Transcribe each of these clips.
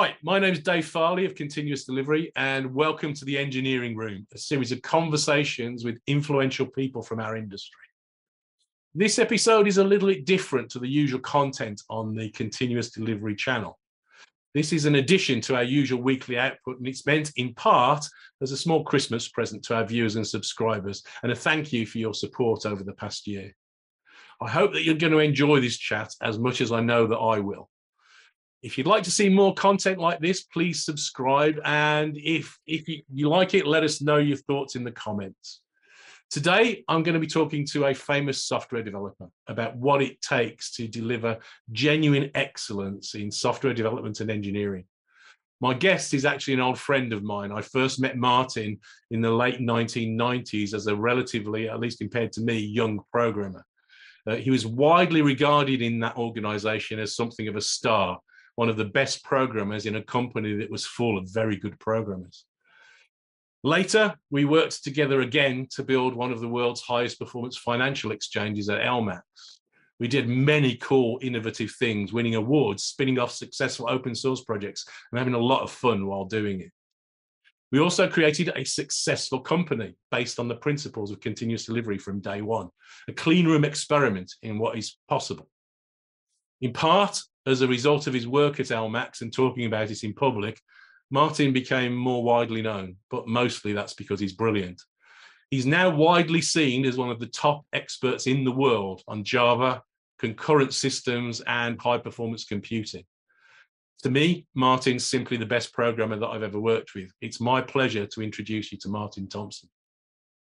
Hi, my name is Dave Farley of Continuous Delivery, and welcome to the Engineering Room, a series of conversations with influential people from our industry. This episode is a little bit different to the usual content on the Continuous Delivery channel. This is an addition to our usual weekly output, and it's meant in part as a small Christmas present to our viewers and subscribers, and a thank you for your support over the past year. I hope that you're going to enjoy this chat as much as I know that I will. If you'd like to see more content like this, please subscribe. And if, if you, you like it, let us know your thoughts in the comments. Today, I'm going to be talking to a famous software developer about what it takes to deliver genuine excellence in software development and engineering. My guest is actually an old friend of mine. I first met Martin in the late 1990s as a relatively, at least compared to me, young programmer. Uh, he was widely regarded in that organization as something of a star one of the best programmers in a company that was full of very good programmers. Later, we worked together again to build one of the world's highest performance financial exchanges at LMAX. We did many cool, innovative things, winning awards, spinning off successful open source projects, and having a lot of fun while doing it. We also created a successful company based on the principles of continuous delivery from day one, a clean room experiment in what is possible. In part, as a result of his work at LMAX and talking about it in public, Martin became more widely known, but mostly that's because he's brilliant. He's now widely seen as one of the top experts in the world on Java, concurrent systems, and high performance computing. To me, Martin's simply the best programmer that I've ever worked with. It's my pleasure to introduce you to Martin Thompson.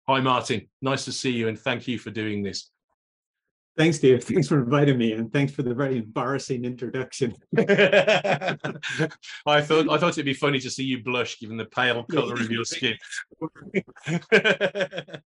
Hi, Martin. Nice to see you, and thank you for doing this. Thanks, Dave. Thanks for inviting me, and thanks for the very embarrassing introduction. I thought I thought it'd be funny to see you blush, given the pale color of your skin.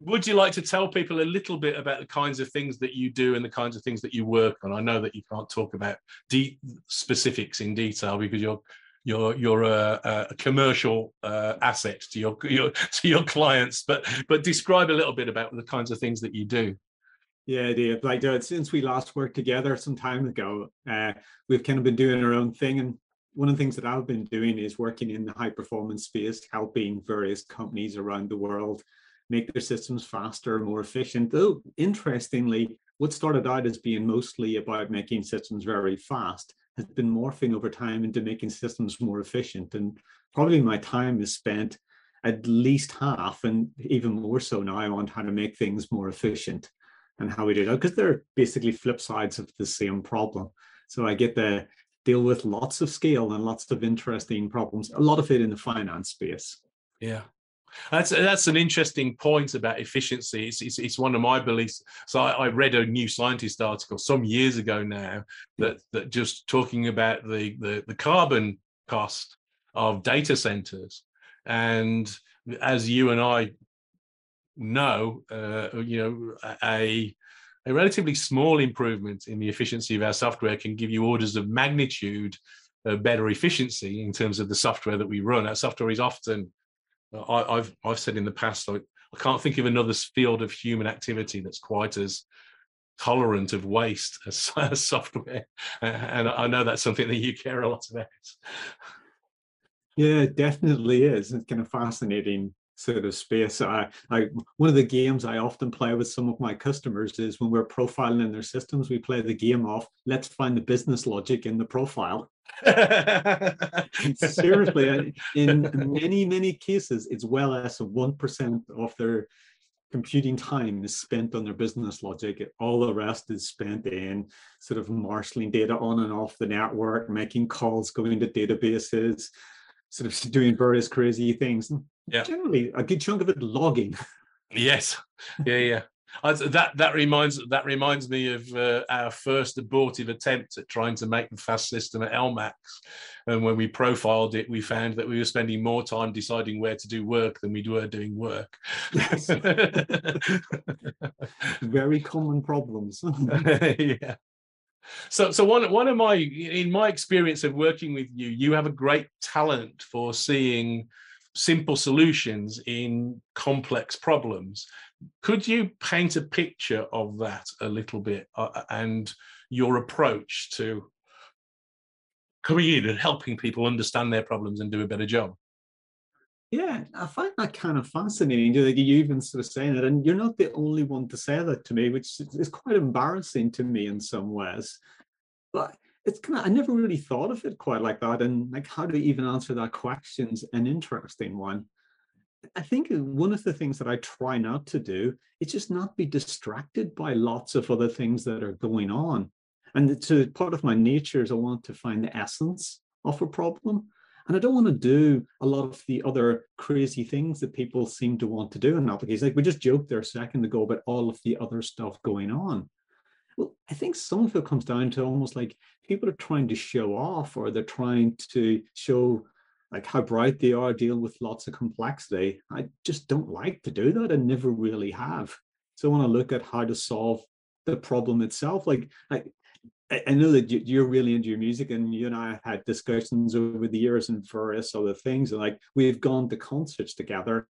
Would you like to tell people a little bit about the kinds of things that you do and the kinds of things that you work on? I know that you can't talk about deep specifics in detail because you're you're you're a, a commercial uh, asset to your, your to your clients, but but describe a little bit about the kinds of things that you do. Yeah, Dave. Like uh, since we last worked together some time ago, uh, we've kind of been doing our own thing. And one of the things that I've been doing is working in the high performance space, helping various companies around the world make their systems faster, more efficient. Though interestingly, what started out as being mostly about making systems very fast has been morphing over time into making systems more efficient. And probably my time is spent at least half and even more so now on how to make things more efficient and how we do that because they're basically flip sides of the same problem. So I get to deal with lots of scale and lots of interesting problems, a lot of it in the finance space. Yeah. That's that's an interesting point about efficiency. It's, it's, it's one of my beliefs. So I, I, read a New Scientist article some years ago now that that just talking about the the, the carbon cost of data centers, and as you and I know, uh, you know, a a relatively small improvement in the efficiency of our software can give you orders of magnitude uh, better efficiency in terms of the software that we run. Our software is often, uh, I, have I've said in the past, I, I can't think of another field of human activity that's quite as tolerant of waste as, as software, and I know that's something that you care a lot about. Yeah, it definitely is. It's kind of fascinating sort of space. I, I, one of the games I often play with some of my customers is when we're profiling in their systems, we play the game of let's find the business logic in the profile. Seriously, in many, many cases, it's well less than 1% of their computing time is spent on their business logic. All the rest is spent in sort of marshalling data on and off the network, making calls, going to databases, sort of doing various crazy things. Yeah. Generally, a good chunk of it logging. Yes. Yeah, yeah. that that reminds that reminds me of uh, our first abortive attempt at trying to make the fast system at LMAX. And when we profiled it, we found that we were spending more time deciding where to do work than we were doing work. Yes. Very common problems. yeah. So, so one one of my in my experience of working with you, you have a great talent for seeing simple solutions in complex problems. Could you paint a picture of that a little bit uh, and your approach to coming in and helping people understand their problems and do a better job. Yeah, I find that kind of fascinating. You even sort of saying it, and you're not the only one to say that to me, which is quite embarrassing to me in some ways. But it's kind of I never really thought of it quite like that, and like how do we even answer that question's an interesting one. I think one of the things that I try not to do is just not be distracted by lots of other things that are going on. And to part of my nature is I want to find the essence of a problem. And I don't want to do a lot of the other crazy things that people seem to want to do in applications. Like we just joked there a second ago about all of the other stuff going on. Well, I think some of it comes down to almost like people are trying to show off or they're trying to show like how bright they are, deal with lots of complexity. I just don't like to do that and never really have. So I want to look at how to solve the problem itself. Like I, I know that you're really into your music, and you and I have had discussions over the years and various other things. And like we've gone to concerts together,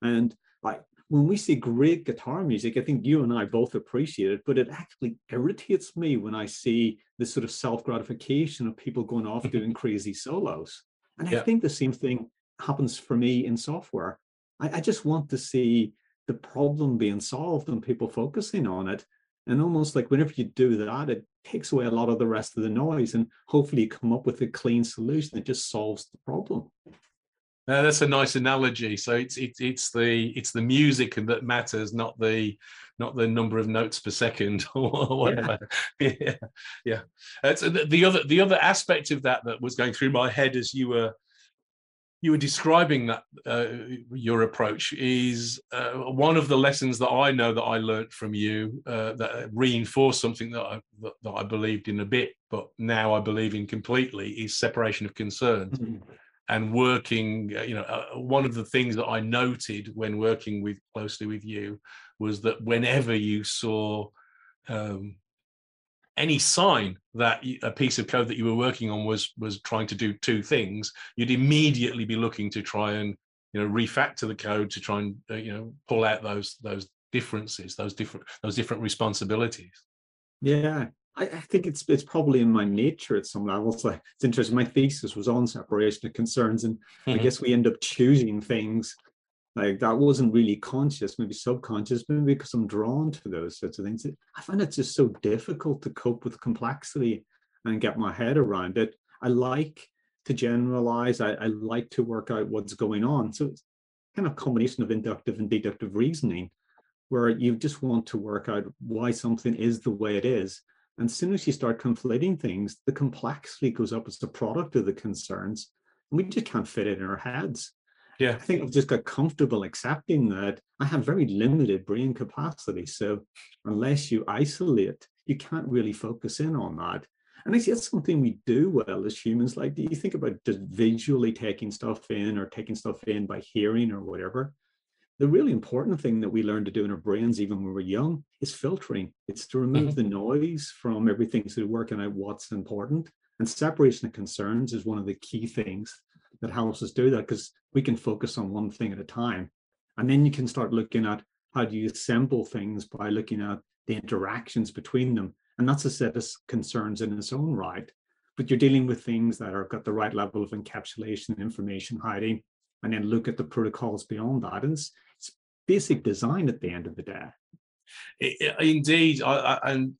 and like when we see great guitar music, I think you and I both appreciate it, but it actually irritates me when I see this sort of self gratification of people going off mm-hmm. doing crazy solos. And I think the same thing happens for me in software. I, I just want to see the problem being solved and people focusing on it and almost like whenever you do that, it takes away a lot of the rest of the noise and hopefully come up with a clean solution that just solves the problem. Uh, that's a nice analogy. So it's it's it's the it's the music that matters, not the not the number of notes per second or whatever. Yeah, yeah. yeah. Uh, so the, the other the other aspect of that that was going through my head as you were you were describing that uh, your approach is uh, one of the lessons that I know that I learned from you uh, that reinforced something that I, that, that, I believed in a bit, but now I believe in completely is separation of concerns mm-hmm. and working. Uh, you know, uh, one of the things that I noted when working with closely with you was that whenever you saw um, any sign that a piece of code that you were working on was was trying to do two things, you'd immediately be looking to try and you know refactor the code to try and uh, you know pull out those those differences, those different those different responsibilities. Yeah, I, I, think it's it's probably in my nature at some levels. Like it's interesting. My thesis was on separation of concerns, and mm-hmm. I guess we end up choosing things like that wasn't really conscious, maybe subconscious, maybe because I'm drawn to those sorts of things. I find it just so difficult to cope with complexity and get my head around it. I like to generalize. I, I like to work out what's going on. So it's kind of a combination of inductive and deductive reasoning, where you just want to work out why something is the way it is. And as soon as you start conflating things, the complexity goes up as a product of the concerns. And we just can't fit it in our heads. Yeah. I think I've just got comfortable accepting that I have very limited brain capacity. So unless you isolate, you can't really focus in on that. And I see that's something we do well as humans. Like, do you think about just visually taking stuff in or taking stuff in by hearing or whatever? The really important thing that we learn to do in our brains, even when we're young, is filtering. It's to remove mm-hmm. the noise from everything so working out what's important. And separation of concerns is one of the key things that helps us do that because we can focus on one thing at a time. And then you can start looking at how do you assemble things by looking at the interactions between them. And that's a set of concerns in its own right. But you're dealing with things that are got the right level of encapsulation, information hiding, and then look at the protocols beyond that. And it's, it's basic design at the end of the day. Indeed, I, I, and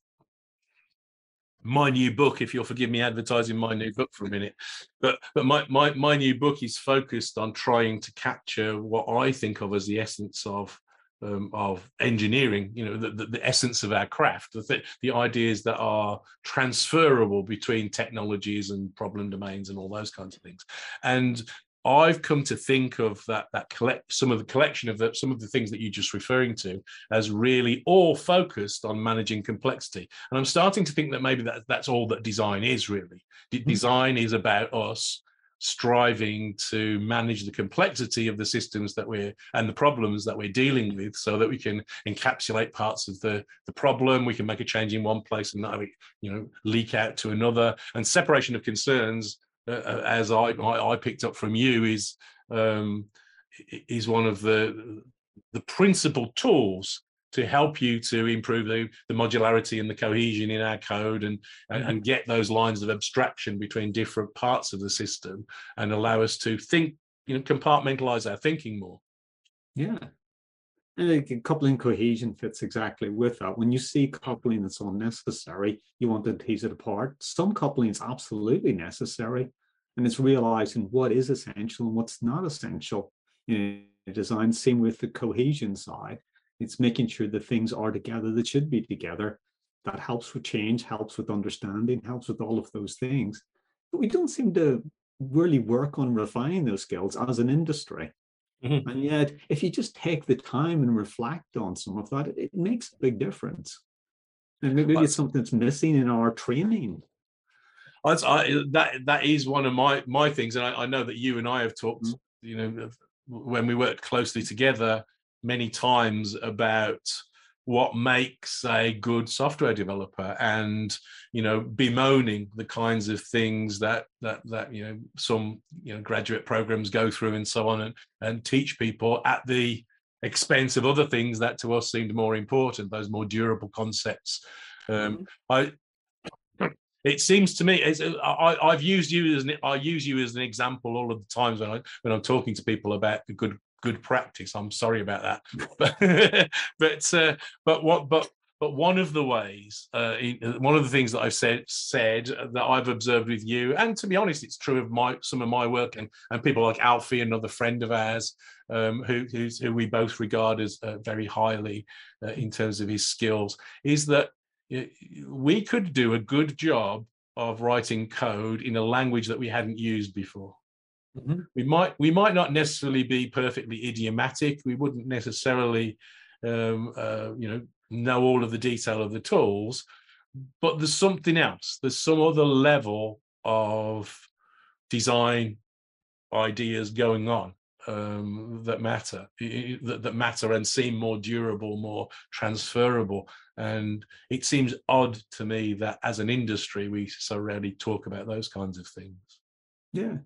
my new book, if you'll forgive me advertising my new book for a minute, but but my, my my new book is focused on trying to capture what I think of as the essence of um, of engineering, you know, the, the, the, essence of our craft, the, the ideas that are transferable between technologies and problem domains and all those kinds of things. And I've come to think of that that collect some of the collection of the, some of the things that you're just referring to as really all focused on managing complexity. And I'm starting to think that maybe that that's all that design is really. Mm-hmm. Design is about us striving to manage the complexity of the systems that we're and the problems that we're dealing with so that we can encapsulate parts of the the problem we can make a change in one place and not have it you know leak out to another and separation of concerns uh, as I, I, I picked up from you is um, is one of the the principal tools to help you to improve the, the modularity and the cohesion in our code and, and, and get those lines of abstraction between different parts of the system and allow us to think, you know, compartmentalize our thinking more. Yeah. And like coupling cohesion fits exactly with that. When you see coupling that's unnecessary, you want to tease it apart. Some coupling is absolutely necessary, and it's realizing what is essential and what's not essential in design. Same with the cohesion side. It's making sure the things are together that should be together. That helps with change, helps with understanding, helps with all of those things. But we don't seem to really work on refining those skills as an industry. Mm-hmm. And yet, if you just take the time and reflect on some of that, it, makes a big difference. And maybe it's something that's missing in our training. I, that that is one of my my things, and I, I know that you and I have talked, mm-hmm. you know, when we worked closely together many times about what makes a good software developer and you know bemoaning the kinds of things that that that you know some you know graduate programs go through and so on and, and teach people at the expense of other things that to us seemed more important those more durable concepts um, mm-hmm. i it seems to me I, I've used you as an, I use you as an example all of the times when I when I'm talking to people about a good good practice. I'm sorry about that, but but uh, but what but but one of the ways, uh, one of the things that I've said said that I've observed with you, and to be honest, it's true of my some of my work and and people like Alfie, another friend of ours, um, who who we both regard as uh, very highly uh, in terms of his skills, is that we could do a good job of writing code in a language that we hadn't used before. Mm-hmm. We might we might not necessarily be perfectly idiomatic. We wouldn't necessarily, um, uh, you know, know all of the detail of the tools, but there's something else. There's some other level of design ideas going on um, that matter that, that matter and seem more durable, more transferable. And it seems odd to me that as an industry we so rarely talk about those kinds of things. Yeah,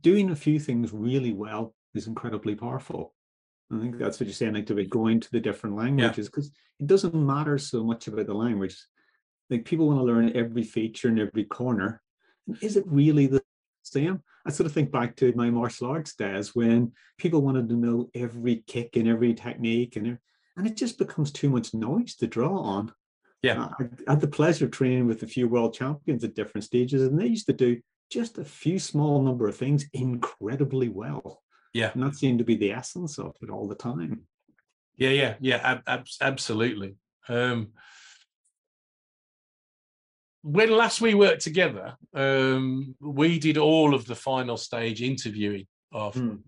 doing a few things really well is incredibly powerful. I think that's what you're saying, like to be going to the different languages, because yeah. it doesn't matter so much about the language. Like people want to learn every feature in every corner. Is it really the same? I sort of think back to my martial arts days when people wanted to know every kick and every technique, and and it just becomes too much noise to draw on. Yeah, I, I had the pleasure of training with a few world champions at different stages, and they used to do just a few small number of things incredibly well. Yeah. And that seemed to be the essence of it all the time. Yeah, yeah, yeah, ab- ab- absolutely. Um, when last we worked together, um, we did all of the final stage interviewing of mm.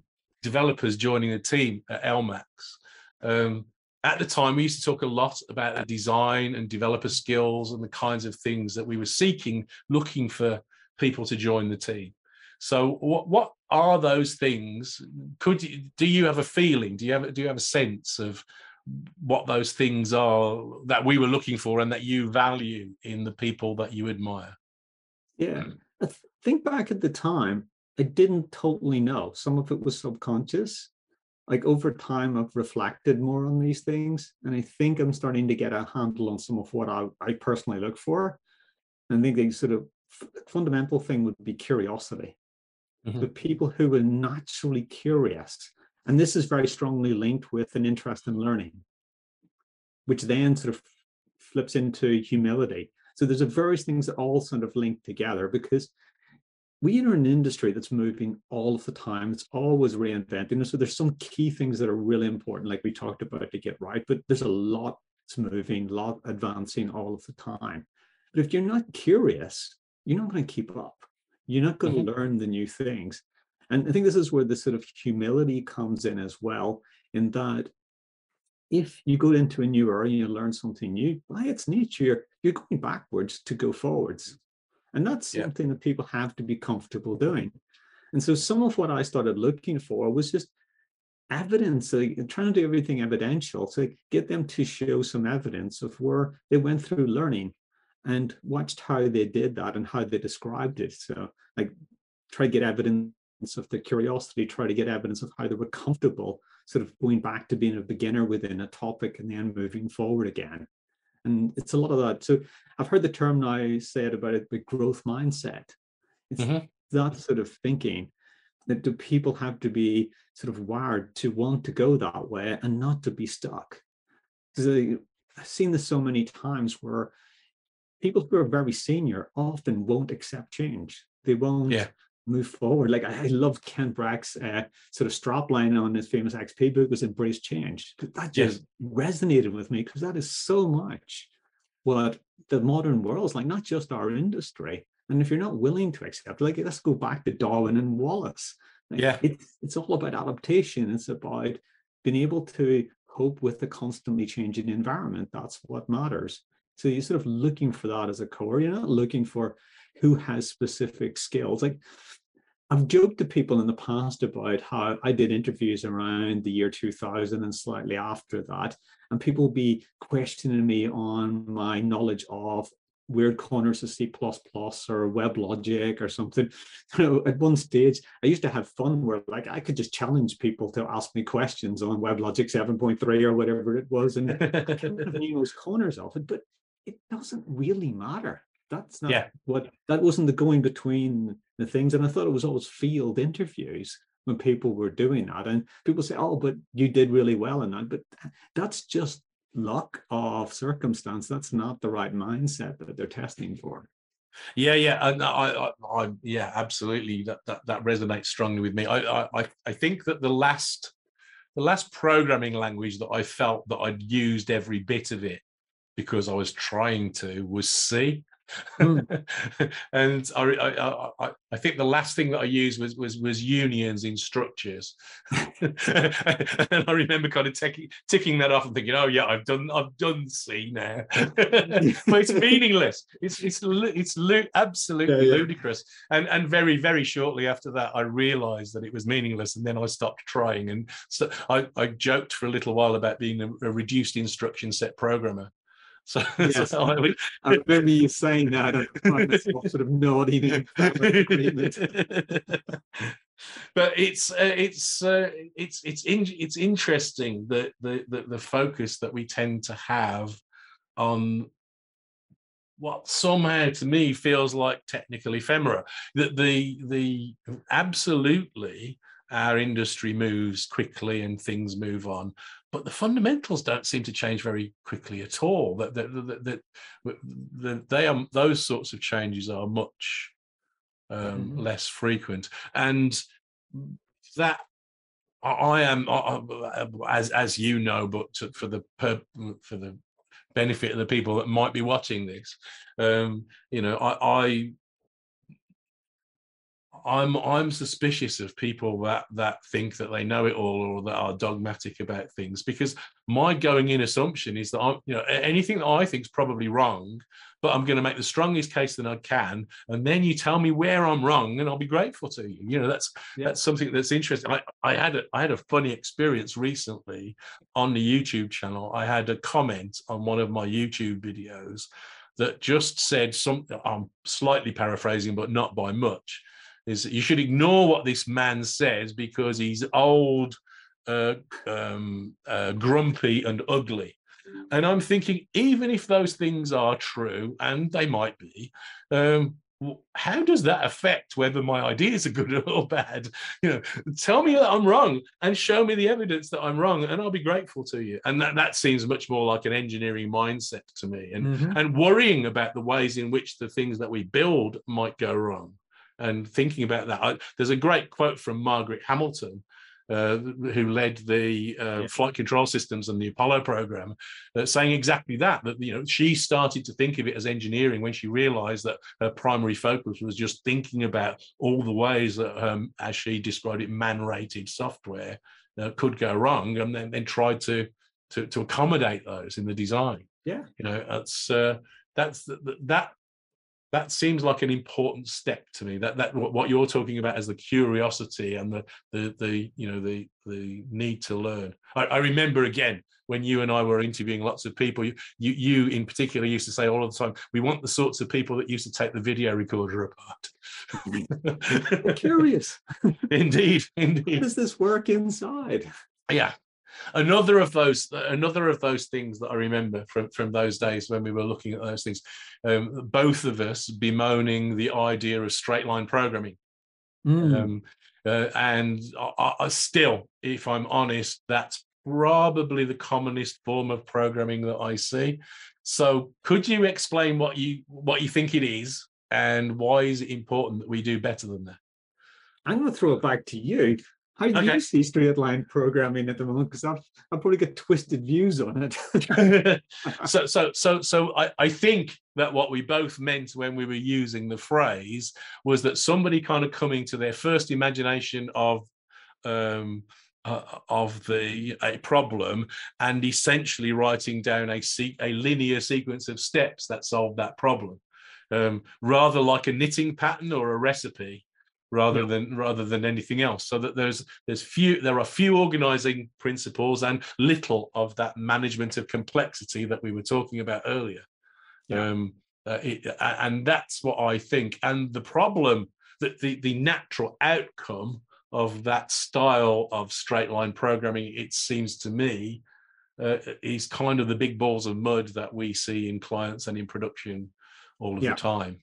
developers joining the team at LMAX. Um, at the time, we used to talk a lot about the design and developer skills and the kinds of things that we were seeking, looking for people to join the team. So what what are those things? Could you do you have a feeling? Do you have do you have a sense of what those things are that we were looking for and that you value in the people that you admire? Yeah. I think back at the time, I didn't totally know. Some of it was subconscious. Like over time, I've reflected more on these things. And I think I'm starting to get a handle on some of what I, I personally look for. I think they sort of fundamental thing would be curiosity. Mm-hmm. The people who are naturally curious, and this is very strongly linked with an interest in learning, which then sort of flips into humility. So there's a various things that all sort of link together because we are an industry that's moving all of the time. It's always reinventing. So there's some key things that are really important, like we talked about to get right, but there's a lot that's moving, a lot advancing all of the time. But if you're not curious, you're not going to keep up. You're not going mm-hmm. to learn the new things. And I think this is where the sort of humility comes in as well, in that if you go into a new area and you learn something new, by its nature, you're going backwards to go forwards. And that's yeah. something that people have to be comfortable doing. And so some of what I started looking for was just evidence, like trying to do everything evidential to get them to show some evidence of where they went through learning and watched how they did that and how they described it. So, like, try to get evidence of the curiosity, try to get evidence of how they were comfortable sort of going back to being a beginner within a topic and then moving forward again. And it's a lot of that. So I've heard the term now said about it, the growth mindset. It's mm-hmm. that sort of thinking that do people have to be sort of wired to want to go that way and not to be stuck. So I've seen this so many times where people who are very senior often won't accept change. They won't yeah. move forward. Like I, I love Kent Beck's uh, sort of strapline on his famous XP book was embrace change. That just yes. resonated with me because that is so much what the modern world is like, not just our industry. And if you're not willing to accept, like let's go back to Darwin and Wallace. Like, yeah, it's it's all about adaptation. It's about being able to cope with the constantly changing environment. That's what matters. So you're sort of looking for that as a core. You're not looking for who has specific skills. Like I've joked to people in the past about how I did interviews around the year 2000 and slightly after that, and people be questioning me on my knowledge of weird corners of C++ or WebLogic or something. You know, at one stage, I used to have fun where like I could just challenge people to ask me questions on WebLogic 7.3 or whatever it was, and I kind of knew those corners of it. But it doesn't really matter. That's not yeah. what that wasn't the going between the things. And I thought it was always field interviews when people were doing that. And people say, Oh, but you did really well in that. But that's just luck of circumstance. That's not the right mindset that they're testing for. Yeah, yeah, and I, I, I, yeah, absolutely. That, that that resonates strongly with me. I, I, I think that the last, the last programming language that I felt that I'd used every bit of it because I was trying to was C. Mm. and I, I, I, I, think the last thing that I used was was, was unions in structures, and I remember kind of ticking, ticking that off and thinking, oh yeah, I've done I've done C now, but it's meaningless. It's it's it's absolutely yeah, yeah. ludicrous. And and very very shortly after that, I realised that it was meaningless, and then I stopped trying. And so I, I joked for a little while about being a, a reduced instruction set programmer so, yes, so I, would, I remember you saying that. I sort of nodding in agreement. but it's uh, it's uh, it's it's in, it's interesting that the, the the focus that we tend to have on what somehow to me feels like technical ephemera that the the absolutely our industry moves quickly and things move on but the fundamentals don't seem to change very quickly at all. That that, that, they are those sorts of changes are much um, mm-hmm. less frequent, and that I am as as you know, but to, for the per, for the benefit of the people that might be watching this, um, you know, I, I I'm I'm suspicious of people that that think that they know it all or that are dogmatic about things because my going in assumption is that I'm you know anything that I think is probably wrong, but I'm going to make the strongest case that I can, and then you tell me where I'm wrong, and I'll be grateful to you. You know that's yeah. that's something that's interesting. I, I had a I had a funny experience recently on the YouTube channel. I had a comment on one of my YouTube videos that just said something. I'm slightly paraphrasing, but not by much is you should ignore what this man says because he's old, uh, um, uh, grumpy, and ugly. And I'm thinking, even if those things are true, and they might be, um, how does that affect whether my ideas are good or bad? You know, tell me that I'm wrong and show me the evidence that I'm wrong, and I'll be grateful to you. And that, that seems much more like an engineering mindset to me, and mm-hmm. and worrying about the ways in which the things that we build might go wrong and thinking about that. I, there's a great quote from Margaret Hamilton, uh, who led the uh, yeah. flight control systems and the Apollo program, uh, saying exactly that. That you know she started to think of it as engineering when she realised that her primary focus was just thinking about all the ways that, um, as she described it, man-rated software uh, could go wrong, and then, then tried to, to to accommodate those in the design. Yeah, you know that's uh, that's that that seems like an important step to me. That that what you're talking about as the curiosity and the the the you know the the need to learn. I, I, remember again when you and i were interviewing lots of people you, you you in particular used to say all the time we want the sorts of people that used to take the video recorder apart. Curious. Indeed indeed. How does this work inside? Yeah, another of those another of those things that I remember from from those days when we were looking at those things. Um, both of us bemoaning the idea of straight line programming. Mm. Um, uh, and I, I still, if I'm honest, that's probably the commonest form of programming that I see. So, could you explain what you what you think it is, and why is it important that we do better than that? I'm going to throw it back to you. How do okay. you see straight line programming at the moment? Because I've, I've probably got twisted views on it. so, so, so, so I, I think that what we both meant when we were using the phrase was that somebody kind of coming to their first imagination of um, uh, of the a problem and essentially writing down a a linear sequence of steps that solve that problem, um, rather like a knitting pattern or a recipe rather yeah. than rather than anything else so that there's there's few there are few organizing principles and little of that management of complexity that we were talking about earlier yeah. um, uh, it, and that's what i think and the problem that the the natural outcome of that style of straight line programming it seems to me uh, is kind of the big balls of mud that we see in clients and in production all of yeah. the time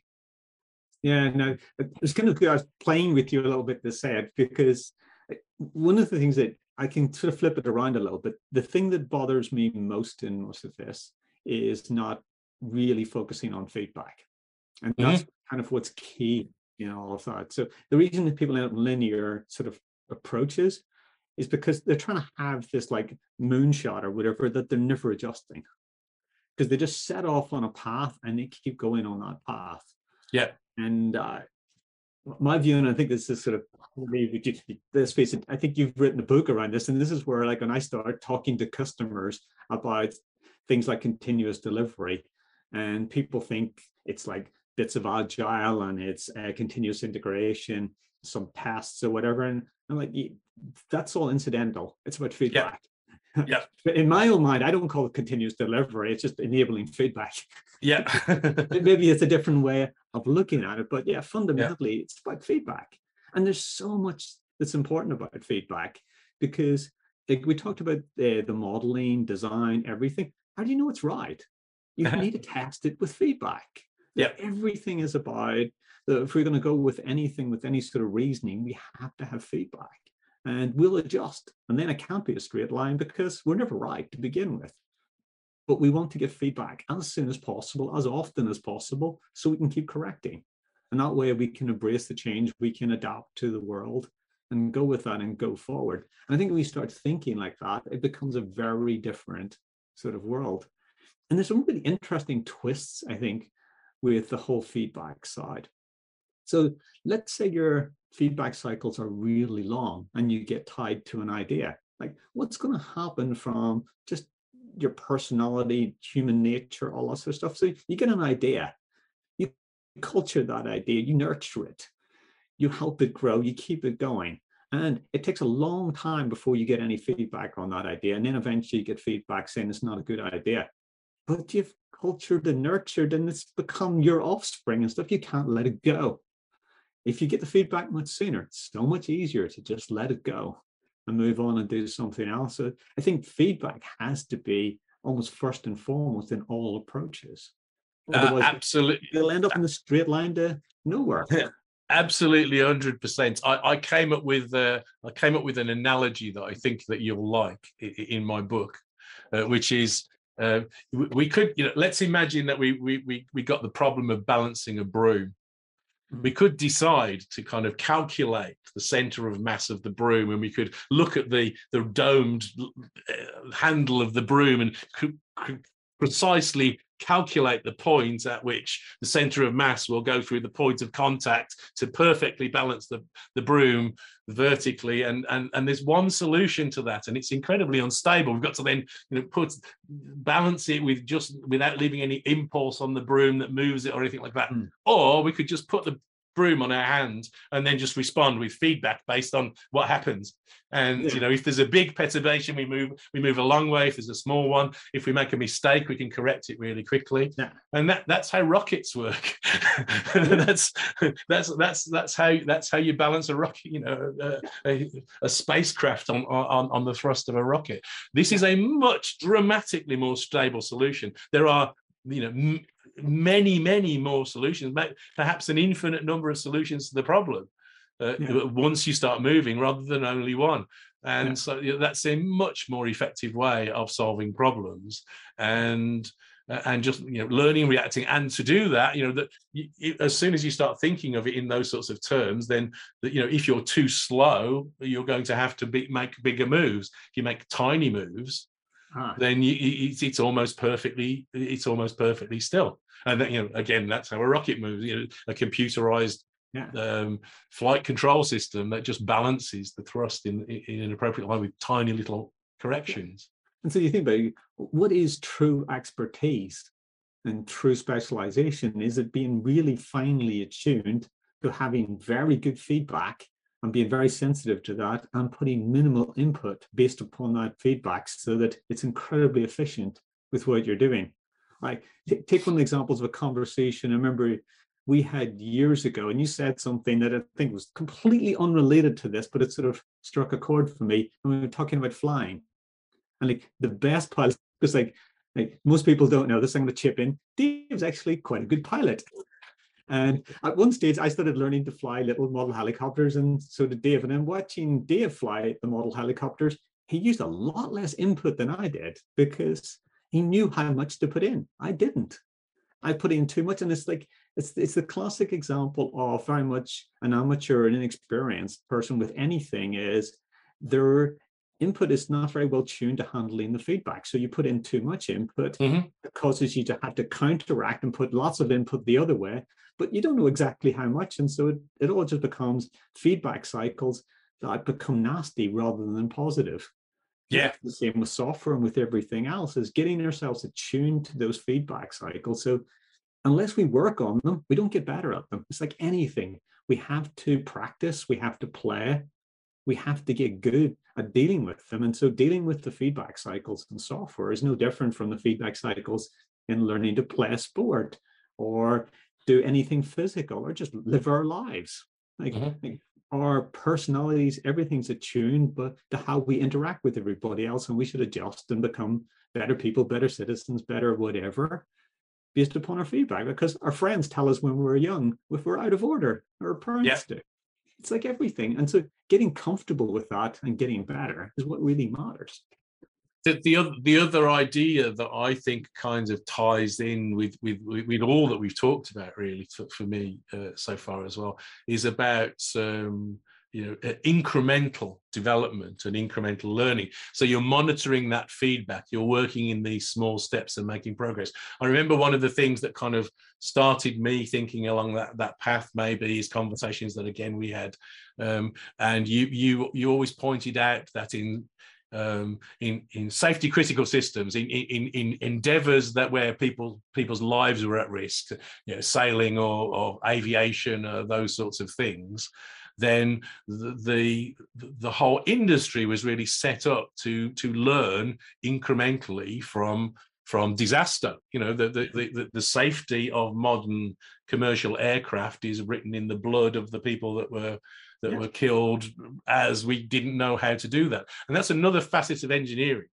yeah, no, it's kind of I was playing with you a little bit to say it because uh, one of the things that I can sort of flip it around a little bit. The thing that bothers me most in most of this is not really focusing on feedback, and mm-hmm. that's kind of what's key in all of that. So the reason that people end up linear sort of approaches is because they're trying to have this like moonshot or whatever that they're never adjusting because they just set off on a path and they keep going on that path. Yeah. And uh, my view, and I think this is sort of face it, I think you've written a book around this, and this is where, like, when I start talking to customers about things like continuous delivery, and people think it's like bits of agile and it's uh, continuous integration, some tests or whatever, and I'm like, that's all incidental. It's about feedback. Yeah. In my own mind, I don't call it continuous delivery. It's just enabling feedback. Yeah. Maybe it's a different way of looking at it, but yeah, fundamentally, yeah. it's about feedback. And there's so much that's important about feedback because, like we talked about the, the modeling, design, everything. How do you know it's right? You uh-huh. need to test it with feedback. Yeah. Everything is about if we're going to go with anything with any sort of reasoning, we have to have feedback and we'll adjust. And then it can't be a straight line because we're never right to begin with. But we want to get feedback as soon as possible, as often as possible, so we can keep correcting. And that way we can embrace the change, we can adapt to the world and go with that and go forward. And I think when we start thinking like that, it becomes a very different sort of world. And there's some really interesting twists, I think, with the whole feedback side. So let's say your feedback cycles are really long and you get tied to an idea. Like, what's going to happen from just your personality, human nature, all that sort of stuff? So you get an idea, you culture that idea, you nurture it, you help it grow, you keep it going. And it takes a long time before you get any feedback on that idea. And then eventually you get feedback saying it's not a good idea. But you've cultured and nurtured and it's become your offspring and stuff. You can't let it go if you get the feedback much sooner, it's so much easier to just let it go and move on and do something else. So I think feedback has to be almost first and foremost in all approaches. Uh, absolutely. They'll end up in the straight line to nowhere. absolutely 100% I, I, came up with uh, i came up with an analogy that i think that you'll like in, my book uh, which is uh, we could you know let's imagine that we, we we we got the problem of balancing a broom we could decide to kind of calculate the center of mass of the broom and we could look at the the domed uh, handle of the broom and precisely calculate the point at which the center of mass will go through the point of contact to perfectly balance the, the broom vertically. And, and and there's one solution to that and it's incredibly unstable. We've got to then you know put balance it with just without leaving any impulse on the broom that moves it or anything like that. Mm. or we could just put the broom on our hands and then just respond with feedback based on what happens. And yeah. you know, if there's a big perturbation, we move we move a long way. If there's a small one, if we make a mistake, we can correct it really quickly. Yeah. And that that's how rockets work. that's that's that's that's how that's how you balance a rocket. You know, a, a, a spacecraft on, on on the thrust of a rocket. This is a much dramatically more stable solution. There are you know many many more solutions, perhaps an infinite number of solutions to the problem uh, yeah. once you start moving rather than only one and yeah. so you know, that's a much more effective way of solving problems and uh, and just you know learning reacting and to do that you know that you, as soon as you start thinking of it in those sorts of terms then that you know if you're too slow you're going to have to be, make bigger moves if you make tiny moves ah. then you, it's, it's almost perfectly it's almost perfectly still and then, you know again that's how a rocket moves you know a computerized yeah. um, flight control system that just balances the thrust in, in an appropriate line with tiny little corrections. And so you think about what is true expertise and true specialization? Is it being really finely attuned to having very good feedback and being very sensitive to that and putting minimal input based upon that feedback so that it's incredibly efficient with what you're doing? Like take one of the examples of a conversation. I remember we had years ago, and you said something that I think was completely unrelated to this, but it sort of struck a chord for me. And we were talking about flying. And like the best pilot, because like, like most people don't know this, I'm to chip in. Dave's actually quite a good pilot. And at one stage, I started learning to fly little model helicopters, and so did Dave. And then watching Dave fly the model helicopters, he used a lot less input than I did because he knew how much to put in. I didn't. I put in too much, and it's like it's it's the classic example of very much an amateur and inexperienced person with anything is their input is not very well tuned to handling the feedback. So you put in too much input, mm-hmm. it causes you to have to counteract and put lots of input the other way, but you don't know exactly how much. And so it, it all just becomes feedback cycles that become nasty rather than positive. Yeah. The same with software and with everything else is getting ourselves attuned to those feedback cycles. So unless we work on them, we don't get better at them. It's like anything. We have to practice, we have to play, we have to get good at dealing with them. And so dealing with the feedback cycles in software is no different from the feedback cycles in learning to play a sport or do anything physical or just live our lives. Like, mm-hmm. like our personalities, everything's attuned, but to how we interact with everybody else, and we should adjust and become better people, better citizens, better whatever based upon our feedback. Because our friends tell us when we're young if we're out of order our parents do. It's like everything. And so getting comfortable with that and getting better is what really matters the, the other the other idea that I think kind of ties in with with with all that we've talked about really for, for me uh, so far as well is about um, you know incremental development and incremental learning. So you're monitoring that feedback. You're working in these small steps and making progress. I remember one of the things that kind of started me thinking along that that path maybe is conversations that again we had. Um, and you you you always pointed out that in um, in in safety critical systems, in, in in endeavours that where people people's lives were at risk, you know, sailing or, or aviation, or those sorts of things then the, the, the whole industry was really set up to to learn incrementally from from disaster. You know, the, the, the, the, safety of modern commercial aircraft is written in the blood of the people that were that yeah. were killed as we didn't know how to do that. And that's another facet of engineering,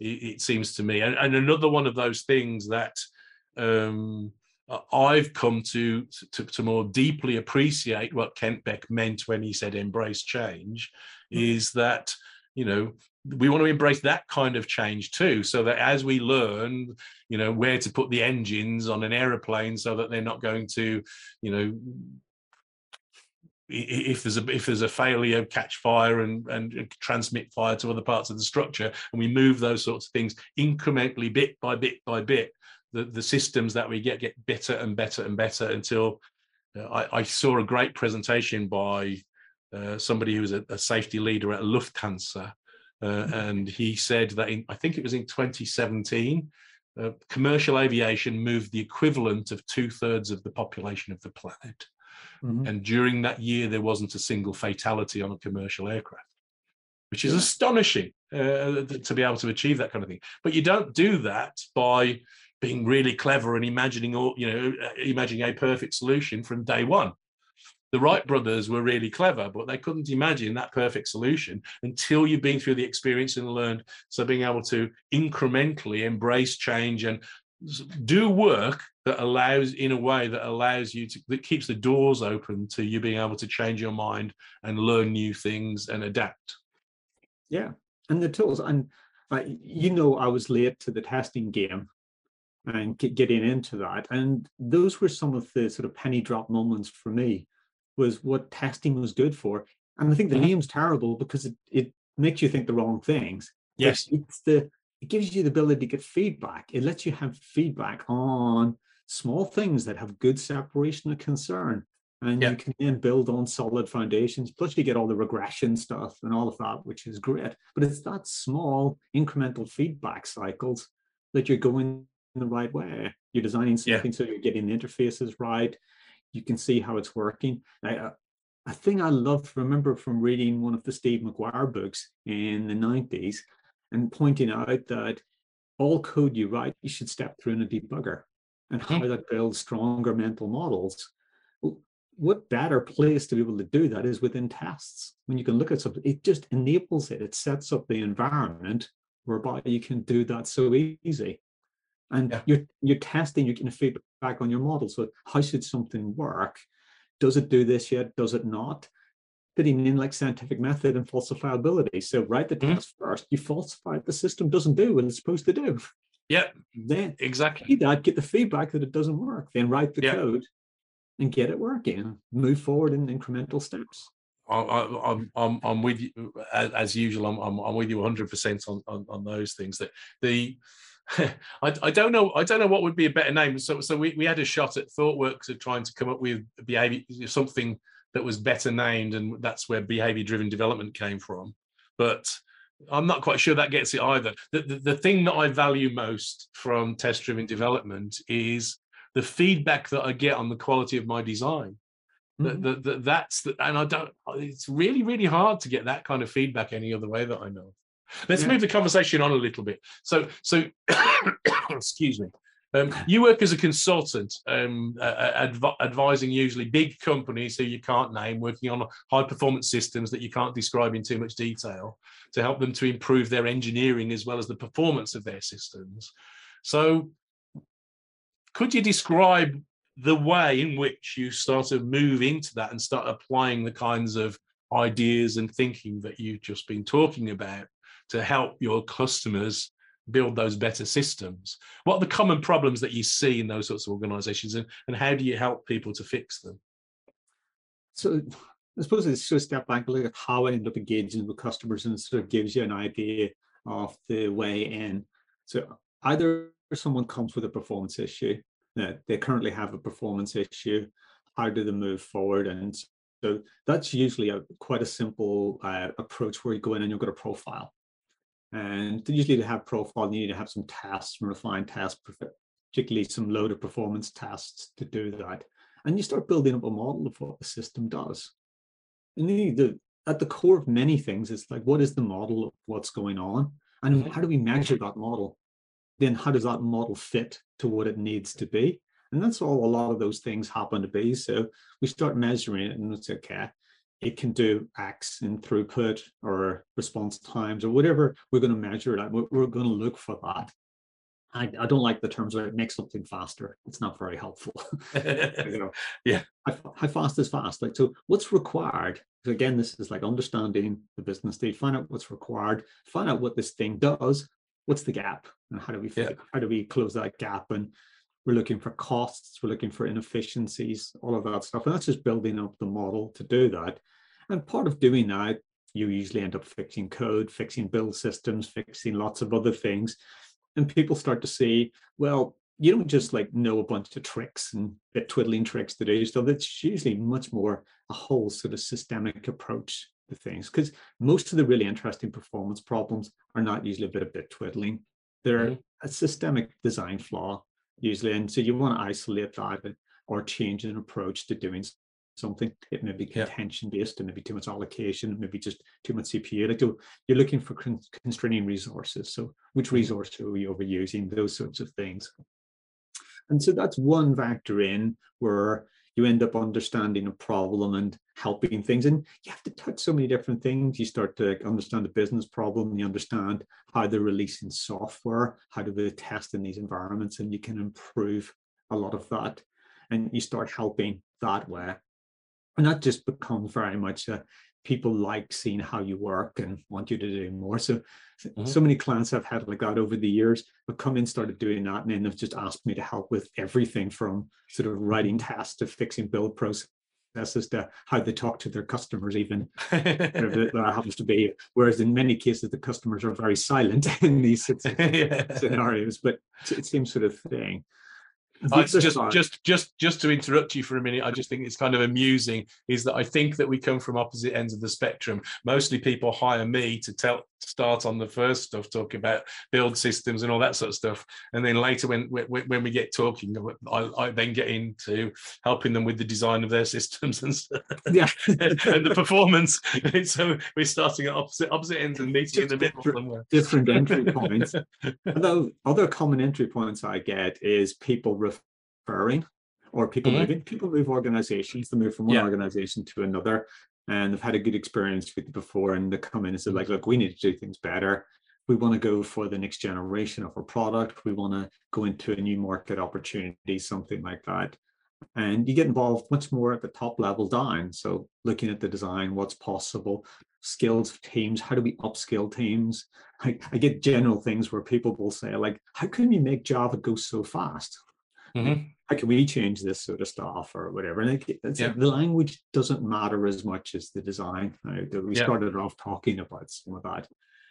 it, it seems to me. And, and, another one of those things that um, I've come to, to, to more deeply appreciate what Kent Beck meant when he said embrace change, mm-hmm. is that you know we want to embrace that kind of change too, so that as we learn, you know where to put the engines on an aeroplane, so that they're not going to, you know, if there's a if there's a failure, catch fire and and transmit fire to other parts of the structure, and we move those sorts of things incrementally, bit by bit by bit the, the systems that we get get better and better and better until uh, I, I, saw a great presentation by uh, somebody who was a, a, safety leader at Lufthansa. Uh, mm-hmm. and he said that in, I think it was in 2017, uh, commercial aviation moved the equivalent of two thirds of the population of the planet. Mm-hmm. And during that year, there wasn't a single fatality on a commercial aircraft, which is yeah. astonishing uh, to be able to achieve that kind of thing. But you don't do that by being really clever and imagining all, you know, uh, imagining a perfect solution from day one. The Wright brothers were really clever, but they couldn't imagine that perfect solution until you've been through the experience and learned. So being able to incrementally embrace change and do work that allows in a way that allows you to that keeps the doors open to you being able to change your mind and learn new things and adapt yeah and the tools and uh, you know i was late to the testing game and get, getting into that and those were some of the sort of penny drop moments for me was what testing was good for and i think the mm-hmm. name's terrible because it, it makes you think the wrong things yes it's the it gives you the ability to get feedback. It lets you have feedback on small things that have good separation of concern. And you can then build on solid foundations. Plus, you get all the regression stuff and all of that, which is great. But it's that small incremental feedback cycles that you're going in the right way. You're designing something yeah. so you're getting the interfaces right. You can see how it's working. I, uh, a thing I love, to remember from reading one of the Steve Maguire books in the 90s, and pointing out that all code you write, you should step through in a debugger and how hmm. that builds stronger mental models. What better place to be able to do that is within tests. When you can look at something, it just enables it. It sets up the environment whereby you can do that so easy. And yeah. you're you're testing, you're getting feedback on your model. So how should something work? Does it do this yet? Does it not? Fitting in like scientific method and falsifiability. So write the mm-hmm. test first. You falsify it, the system doesn't do what it's supposed to do. Yeah, then exactly that get the feedback that it doesn't work. Then write the code and get it working. Move forward in incremental steps. I, am I'm, I'm with you as usual. I'm, I'm, I'm with you 100 percent on, on on those things. That the I, I, don't know. I don't know what would be a better name. So, so we, we had a shot at ThoughtWorks of trying to come up with behavior something that was better named, and that's where behavior driven development came from. But I'm not quite sure that gets it either. The, the, the thing that I value most from test driven development is the feedback that I get on the quality of my design. Mm-hmm. The, the, that's the, and I don't, it's really, really hard to get that kind of feedback any other way that I know. Let's yeah. move the conversation on a little bit. So, so excuse me. Um, you work as a consultant, um, adv- advising usually big companies who you can't name, working on high performance systems that you can't describe in too much detail to help them to improve their engineering as well as the performance of their systems. So, could you describe the way in which you start to move into that and start applying the kinds of ideas and thinking that you've just been talking about to help your customers build those better systems? What are the common problems that you see in those sorts of organizations and, and how do you help people to fix them? So I suppose it's just a step back and look at how I end up engaging with customers and sort of gives you an idea of the way in. So either someone comes with a performance issue, they currently have a performance issue, how do they move forward? And so that's usually a quite a simple uh, approach where you go in and you've got a profile. And usually to have profile, you need to have some tests, some refined tests, particularly some loaded performance tests to do that. And you start building up a model of what the system does. And the, at the core of many things, it's like, what is the model of what's going on? And mm-hmm. how do we measure that model? Then how does that model fit to what it needs to be? And that's all a lot of those things happen to be. So we start measuring it and it's okay it can do X in throughput or response times or whatever we're going to measure it We're, we're going to look for that. I, I, don't like the terms where it makes something faster. It's not very helpful. you know, yeah. How, how, fast is fast? Like, so what's required? So again, this is like understanding the business state, find out what's required, find out what this thing does, what's the gap, and how do we yeah. how do we close that gap? And we're looking for costs, we're looking for inefficiencies, all of that stuff. And that's just building up the model to do that. And part of doing that, you usually end up fixing code, fixing build systems, fixing lots of other things. And people start to see, well, you don't just like know a bunch of tricks and bit twiddling tricks to do stuff. It's usually much more a whole sort of systemic approach to things. Because most of the really interesting performance problems are not usually a bit of bit twiddling. They're mm-hmm. a systemic design flaw usually. And so you want to isolate that or change an approach to doing something. It may be contention based, it may be too much allocation, it may be just too much CPU. Like you're looking for con- constraining resources. So which Mhm. resource are we overusing? Those sorts of things. And so that's one factor in where you end up understanding a problem and helping things. And you have to touch so many different things. You start to understand the business problem, you understand how they're releasing software, how do they test in these environments, and you can improve a lot of that. And you start helping that way. And that just becomes very much a people like seeing how you work and want you to do more. So Mhm. so many clients I've had like that over the years have come in, started doing that, and then they've just asked me to help with everything from sort of writing tests to fixing build processes to how they talk to their customers, even whatever that happens to be. Whereas in many cases, the customers are very silent in these yeah. scenarios, but it's the same sort of thing. I just just just just to interrupt you for a minute i just think it's kind of amusing is that i think that we come from opposite ends of the spectrum. Mostly people hire me to tell start on the first stuff talking about build systems and all that sort of stuff. And then later when when, when we get talking I, I then get into helping them with the design of their systems and stuff. Yeah, and the performance. So we're starting at opposite opposite ends and meeting in the middle Different- somewhere. different entry points. Although other common entry points I get is people referring or people Mhm. moving. People move organizations, they move from one Yeah. organization to another, and they've had a good experience with it before, and they come in and say, Mm-hmm. like, look, we need to do things better. We want to go for the next generation of our product. We want to go into a new market opportunity, something like that. And you get involved much more at the top level down. So looking at the design, what's possible, skills of teams, how do we upskill teams? I, I get general things where people will say, like, how can you make Java go so fast? Mhm. How can we change this sort of stuff or whatever? And it, Yeah. the language doesn't matter as much as the design. Uh, we Yeah. started off talking about some of that.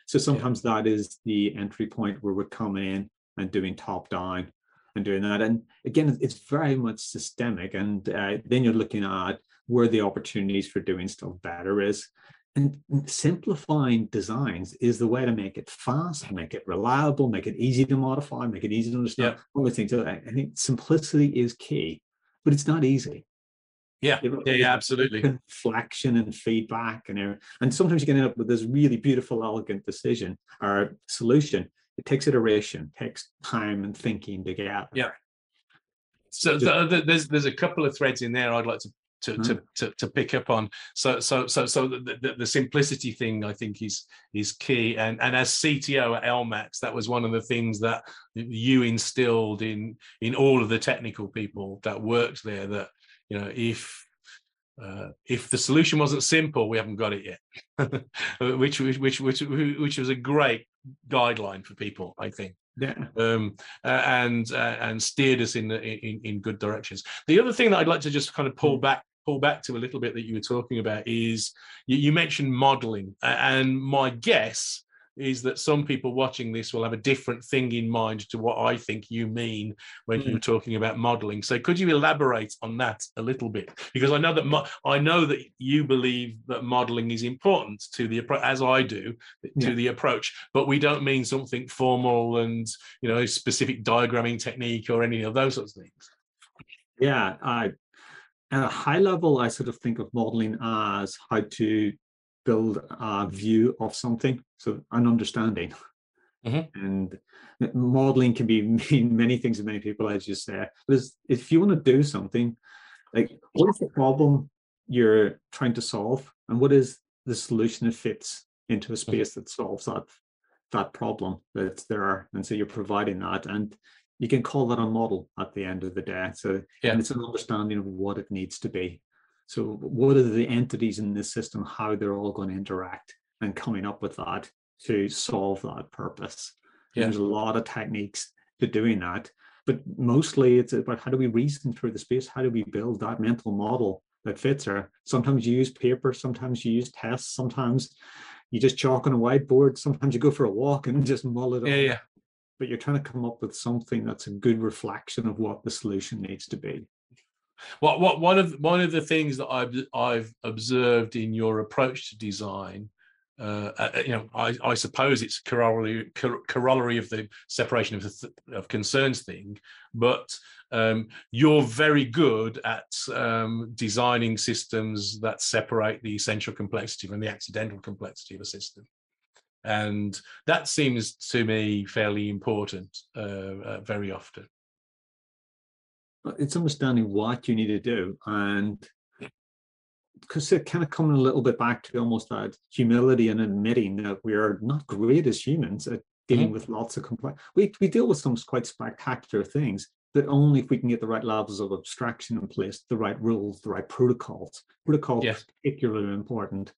So sometimes that is the entry point where we're coming in and doing top down and doing that. And again, it's very much systemic. And uh, then you're looking at where the opportunities for doing stuff better is. And simplifying designs is the way to make it fast, make it reliable, make it easy to modify, make it easy to understand. All those things. I think simplicity is key, but it's not easy. yeah yeah yeah absolutely Inflection and feedback and and sometimes you can end up with this really beautiful, elegant decision or solution. It takes iteration, takes time and thinking together. Yeah. So Just- the, there's there's a couple of threads in there I'd like to to, to, to, to pick up on. So so so so the, the, the simplicity thing I think is is key. And and as CTO at LMAX, that was one of the things that you instilled in in all of the technical people that worked there. That you know if uh, if the solution wasn't simple, we haven't got it yet, which, which which which which was a great guideline for people, I think Yeah. um, uh, and uh, and steered us in, the, in in good directions. The other thing that I'd like to just kind of pull back pull back to a little bit that you were talking about is you, you mentioned modeling, and my guess is that some people watching this will have a different thing in mind to what I think you mean when you're hmm. talking about modeling. So could you elaborate on that a little bit? Because I know that mo- I know that you believe that modeling is important to the appro- as I do to Yeah. the approach, but we don't mean something formal and you know specific diagramming technique or any of those sorts of things. Yeah, I at a high level, I sort of think of modeling as how to build a view of something, so an understanding. Mhm. And modeling can be mean many things to many people, as you say. But if you want to do something, like what is the problem you're trying to solve, and what is the solution that fits into a space that solves that that problem that's there, and so you're providing that, and you can call that a model at the end of the day. So Yeah. and it's an understanding of what it needs to be. So what are the entities in this system, how they're all going to interact and coming up with that to solve that purpose. Yeah. There's a lot of techniques to doing that, but mostly it's about how do we reason through the space? How do we build that mental model that fits her? Sometimes you use paper, sometimes you use tests, sometimes you just chalk on a whiteboard, sometimes you go for a walk and just mull it Yeah, up yeah. But you're trying to come up with something that's a good reflection of what the solution needs to be. What what one of one of the things that I've I've observed in your approach to design uh, uh, you know, I, I, suppose it's corollary, corollary of the separation of, the of concerns thing, but um, you're very good at um, designing systems that separate the essential complexity from the accidental complexity of a system. And that seems to me fairly important uh, uh, very often. It's understanding what you need to do and because it kind of coming a little bit back to almost that humility and admitting that we are not great as humans at dealing mm-hmm. with lots of complex. We we deal with some quite spectacular things, but only if we can get the right levels of abstraction in place, the right rules, the right protocols. Protocols yes. particularly important.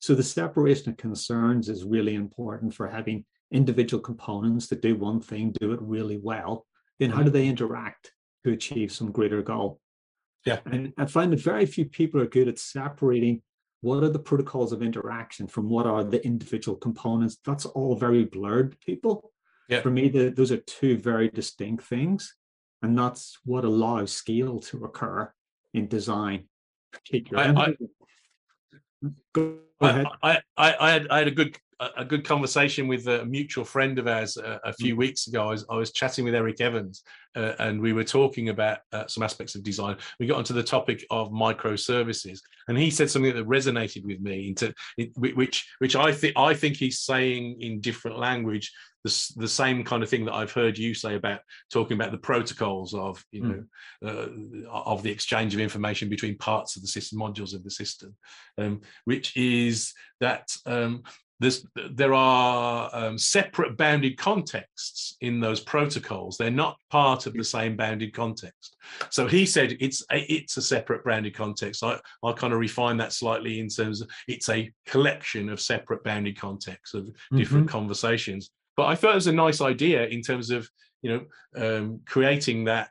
So the separation of concerns is really important for having individual components that do one thing, do it really well. Then how mm-hmm. do they interact to achieve some greater goal? Yeah. And I find that very few people are good at separating what are the protocols of interaction from what are the individual components. That's all very blurred people. Yeah. For me, the, those are two very distinct things. And that's what allows scale to occur in design. Particularly. I, I, Go ahead. I, I, I, had, I had a good a good conversation with a mutual friend of ours a, a few mm. weeks ago. I was, I was, chatting with Eric Evans, uh, and we were talking about uh, some aspects of design. We got onto the topic of microservices, and he said something that resonated with me, into which which I think I think he's saying in different language the, the same kind of thing that I've heard you say about talking about the protocols of you mm. know uh, of the exchange of information between parts of the system modules of the system, um, which is that um, there are um, separate bounded contexts in those protocols. They're not part of the same bounded context. So he said it's a, it's a separate bounded context. I, I kind of refine that slightly in terms of it's a collection of separate bounded contexts of different mm-hmm. conversations. But I thought it was a nice idea in terms of you know um, creating that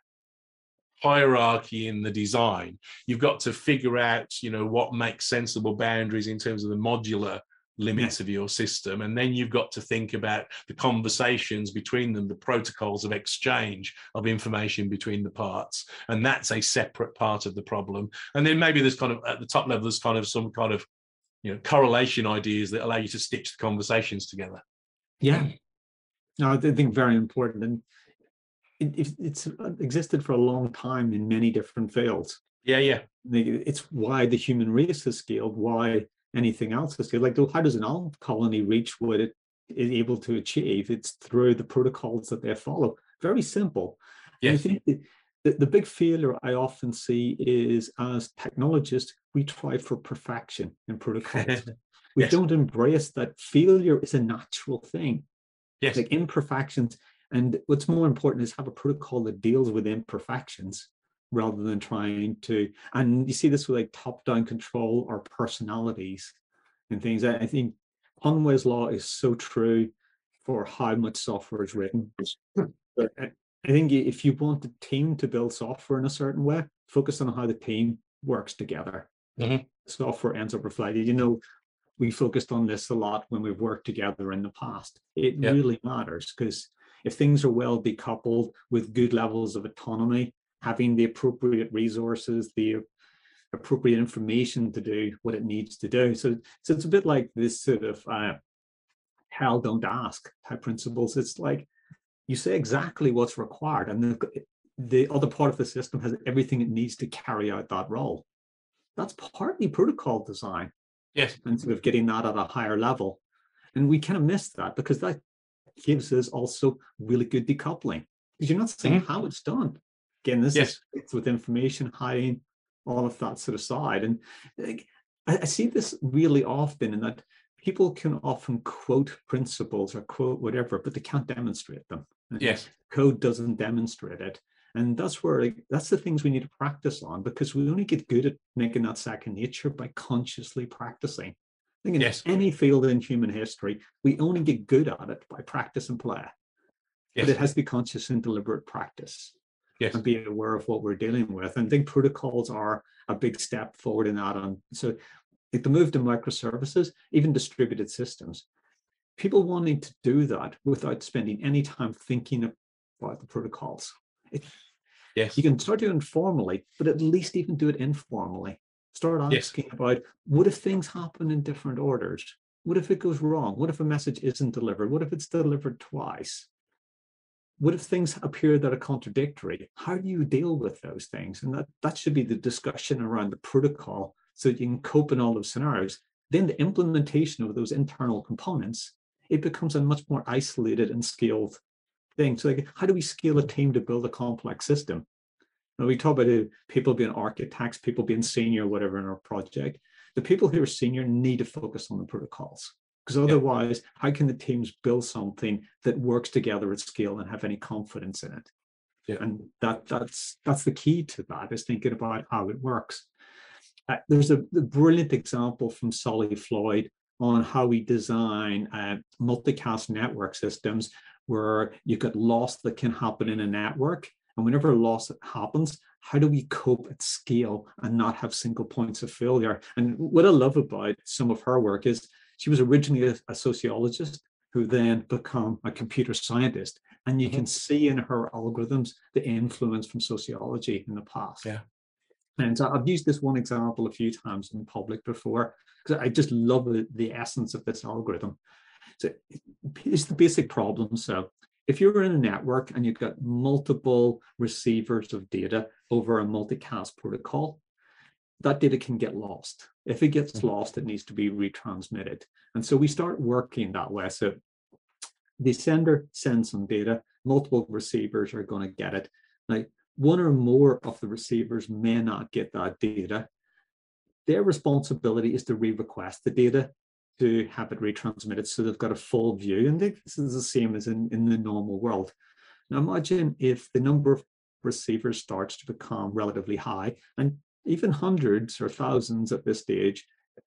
hierarchy in the design. You've got to figure out you know what makes sensible boundaries in terms of the modular limits yeah. of your system and then you've got to think about the conversations between them the protocols of exchange of information between the parts and that's a separate part of the problem and then maybe there's kind of at the top level there's kind of some kind of you know correlation ideas that allow you to stitch the conversations together yeah no i think very important and it, it's uh, existed for a long time in many different fields yeah yeah it's why the human race has scaled why anything else is scaled. Like, how does an ant colony reach what it is able to achieve? It's through the protocols that they follow. Very simple. Yes. I think the, the, the big failure I often see is as technologists, we try for perfection in protocols. we yes. don't embrace that failure is a natural thing. Yes. Like imperfections. And what's more important is have a protocol that deals with imperfections rather than trying to and you see this with like top-down control or personalities and things i think conway's law is so true for how much software is written but i think if you want the team to build software in a certain way focus on how the team works together mm-hmm. software ends up reflected you know we focused on this a lot when we've worked together in the past it yeah. really matters because if things are well decoupled with good levels of autonomy having the appropriate resources, the appropriate information to do what it needs to do. So, so it's a bit like this sort of uh, tell don't ask type principles. It's like you say exactly what's required, and the, the other part of the system has everything it needs to carry out that role. That's partly protocol design. Yes. And sort of getting that at a higher level. And we kind of miss that because that gives us also really good decoupling. Because you're not saying mm-hmm. how it's done. Again, this yes. is with information hiding, all of that sort of side. And like, I, I see this really often in that people can often quote principles or quote whatever, but they can't demonstrate them. Yes. Code doesn't demonstrate it. And that's where like, that's the things we need to practice on because we only get good at making that second nature by consciously practicing. I think in yes. any field in human history, we only get good at it by practice and play. Yes. But it has to be conscious and deliberate practice yes. and be aware of what we're dealing with. And I think protocols are a big step forward in that. And so like the move to microservices, even distributed systems, people wanting to do that without spending any time thinking about the protocols. It, yes. You can start doing formally, but at least even do it informally. Start asking yes. about what if things happen in different orders? What if it goes wrong? What if a message isn't delivered? What if it's delivered twice? What if things appear that are contradictory? How do you deal with those things? And that, that should be the discussion around the protocol so you can cope in all those scenarios. Then the implementation of those internal components, it becomes a much more isolated and scaled thing. So like, how do we scale a team to build a complex system? Now we talk about people being architects, people being senior, whatever in our project. The people who are senior need to focus on the protocols because otherwise, yeah. how can the teams build something that works together at scale and have any confidence in it? Yeah. And that that's that's the key to that is thinking about how it works. Uh, there's a, a, brilliant example from Sally Floyd on how we design uh, multicast network systems where you get loss that can happen in a network. And whenever loss happens, how do we cope at scale and not have single points of failure? And what I love about some of her work is she was originally a, sociologist who then became a computer scientist. And you mm-hmm. can see in her algorithms the influence from sociology in the past. Yeah. And so I've used this one example a few times in public before because I just love the, the essence of this algorithm. So it's the basic problem. So if you're in a network and you've got multiple receivers of data over a multicast protocol, that data can get lost. If it gets mm-hmm. lost, it needs to be retransmitted. And so we start working that way. So the sender sends some data, multiple receivers are going to get it. Now, one or more of the receivers may not get that data. Their responsibility is to re-request the data to have it retransmitted so they've got a full view. And this is the same as in, in the normal world. Now imagine if the number of receivers starts to become relatively high and even hundreds or thousands at this stage,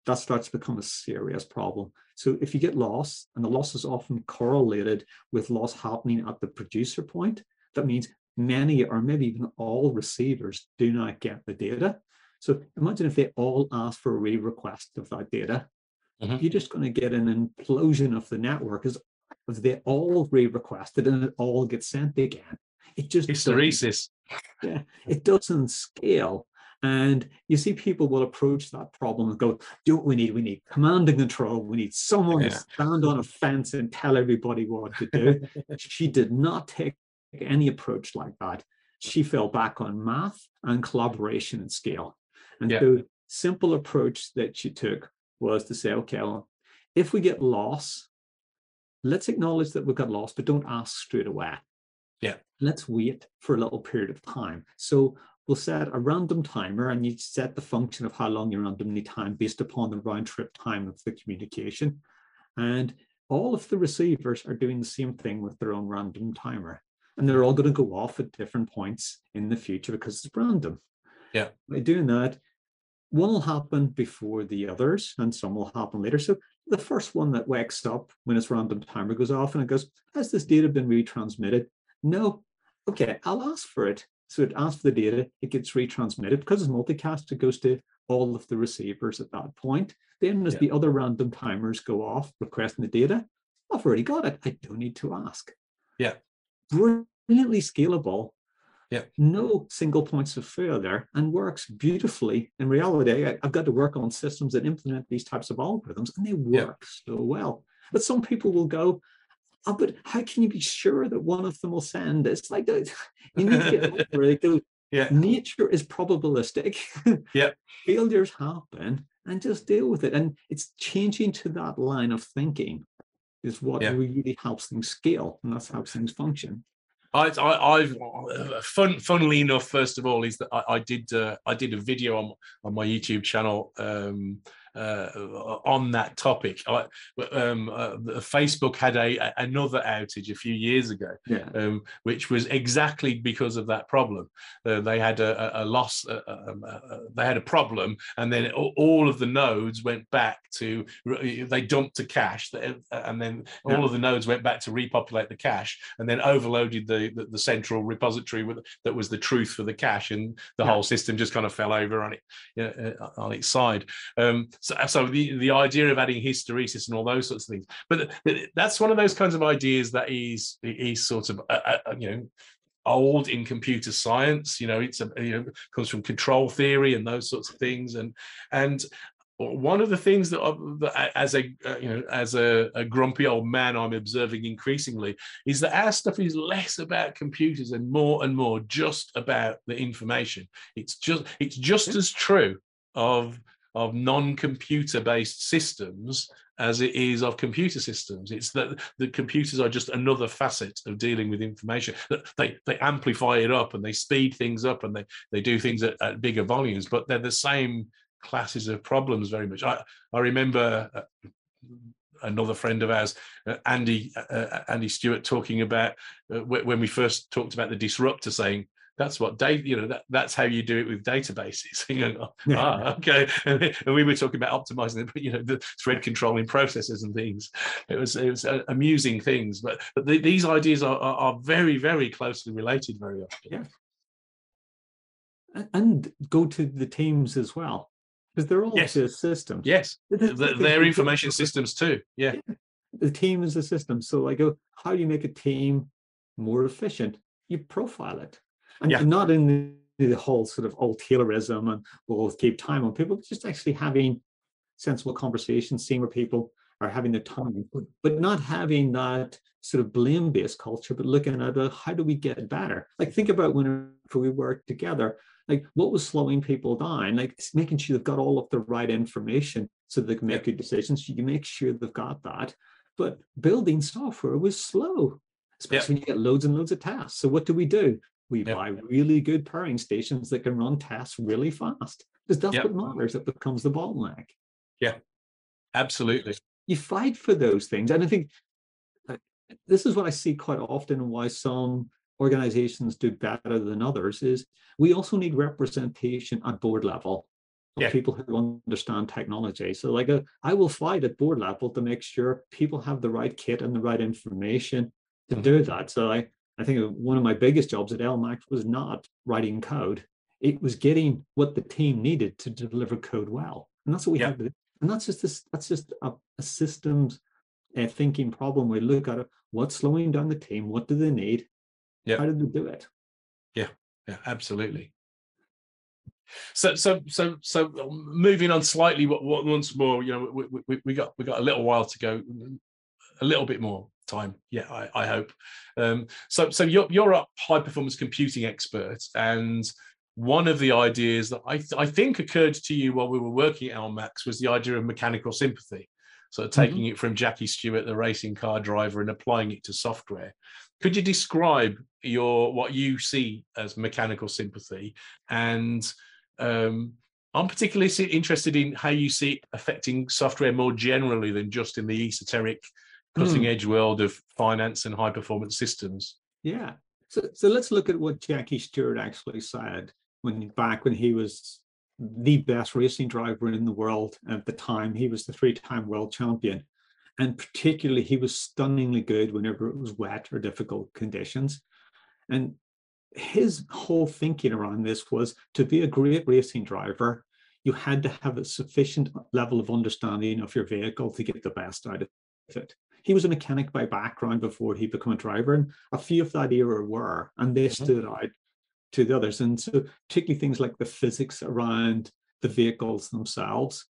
that starts to become a serious problem. So if you get loss, and the loss is often correlated with loss happening at the producer point, that means many or maybe even all receivers do not get the data. So imagine if they all ask for a re-request of that data. Mm-hmm. You're just going to get an implosion of the network as if they all re-requested and it all gets sent again. It just hysteresis. Yeah, it doesn't scale. And you see people will approach that problem and go, do what we need. We need command and control. We need someone yeah. to stand on a fence and tell everybody what to do. she did not take any approach like that. She fell back on math and collaboration and scale. And yeah. the simple approach that she took was to say, okay, well, if we get lost, let's acknowledge that we've got lost, but don't ask straight away. Yeah. Let's wait for a little period of time. So we'll set a random timer and you set the function of how long you randomly time based upon the round trip time of the communication. And all of the receivers are doing the same thing with their own random timer. And they're all going to go off at different points in the future because it's random. Yeah. By doing that, one will happen before the others and some will happen later. So the first one that wakes up when its random timer goes off and it goes, has this data been retransmitted? No. Okay, I'll ask for it. So it asks for the data, it gets retransmitted because it's multicast, it goes to all of the receivers at that point. Then as yeah. the other random timers go off requesting the data, I've already got it. I don't need to ask. Yeah. Brilliantly scalable. Yeah. No single points of failure and works beautifully. In reality, I, have got to work on systems that implement these types of algorithms and they work yeah. so well. But some people will go, oh, but how can you be sure that one of them will send? It's like you need to get over it. yeah. Nature is probabilistic. yeah. Failures happen and just deal with it. And it's changing to that line of thinking is what yeah. really helps things scale and that's how things function. I, I, have fun, funnily enough, first of all, is that I, I did uh, I did a video on on my YouTube channel um, uh, on that topic. I, um, uh, Facebook had a, another outage a few years ago, yeah. um, which was exactly because of that problem. Uh, they had a, a loss, uh, um, uh, uh, they had a problem, and then all of the nodes went back to they dumped a cache, and then all yeah. of the nodes went back to repopulate the cache, and then overloaded the the, the central repository with, that was the truth for the cache, and the yeah. whole system just kind of fell over on it on its side. Um, so, so the, the idea of adding hysteresis and all those sorts of things. But that's one of those kinds of ideas that is is sort of uh, uh, you know old in computer science. You know it's a you know comes from control theory and those sorts of things. And and one of the things that, that as a uh, you know as a, a, grumpy old man i'm observing increasingly is that our stuff is less about computers and more and more just about the information. It's just it's just as true of of non-computer based systems as it is of computer systems it's that the computers are just another facet of dealing with information they they amplify it up and they speed things up and they they do things at, at bigger volumes but they're the same classes of problems very much. I, I remember uh, another friend of ours, uh, Andy uh, uh Andy Stewart, talking about uh, when we first talked about the disruptor, saying that's what data, you know, that, that's how you do it with databases. you know, ah, okay. And, we were talking about optimizing, you know, the thread controlling processes and things. It was it was uh, amusing things, but but the, these ideas are, are, are very very closely related very often. Yeah. And go to the teams as well because they're all yes. systems. Yes, they're information systems too. Yeah. yeah. the team is a system. So I go, how do you make a team more efficient? You profile it, and yeah. not in the, the whole sort of old Taylorism and we'll keep time on people, just actually having sensible conversations, seeing where people are having their time, but, but not having that sort of blame-based culture, but looking at how do we get better? Like think about when we work together, like what was slowing people down? Like making sure they've got all of the right information so they can make good decisions. You make sure they've got that. But building software was slow especially when you get loads and loads of tasks. So what do we do we buy really good pairing stations that can run tests really fast because that's what matters it becomes the bottleneck yeah absolutely you fight for those things and i think uh, this is what i see quite often and why some organizations do better than others is we also need representation at board level of yeah. people who understand technology. So like a, uh, I will fight at board level to make sure people have the right kit and the right information to mm-hmm. do that. So I, I think one of my biggest jobs at LMAX was not writing code. It was getting what the team needed to deliver code well. And that's what we yeah. had to do. And that's just this, that's just a, a systems uh, thinking problem. We look at it, what's slowing down the team? What do they need? yeah how did they do it yeah yeah absolutely so so so so um, moving on slightly once more you know we, we, we got we got a little while to go a little bit more time yeah i, I hope um, so so you're, you're a high performance computing expert and one of the ideas that I, th- I think occurred to you while we were working at LMAX was the idea of mechanical sympathy so taking mm-hmm. it from Jackie Stewart, the racing car driver, and applying it to software. Could you describe your what you see as mechanical sympathy? And um, I'm particularly interested in how you see it affecting software more generally than just in the esoteric, cutting edge mm. world of finance and high performance systems. Yeah. So, so let's look at what Jackie Stewart actually said when back when he was the best racing driver in the world at the time. He was the three-time world champion. And particularly, he was stunningly good whenever it was wet or difficult conditions. And his whole thinking around this was to be a great racing driver, you had to have a sufficient level of understanding of your vehicle to get the best out of it. He was a mechanic by background before he became a driver, and a few of that era were, and they mm-hmm. stood out to the others. And so, particularly things like the physics around the vehicles themselves.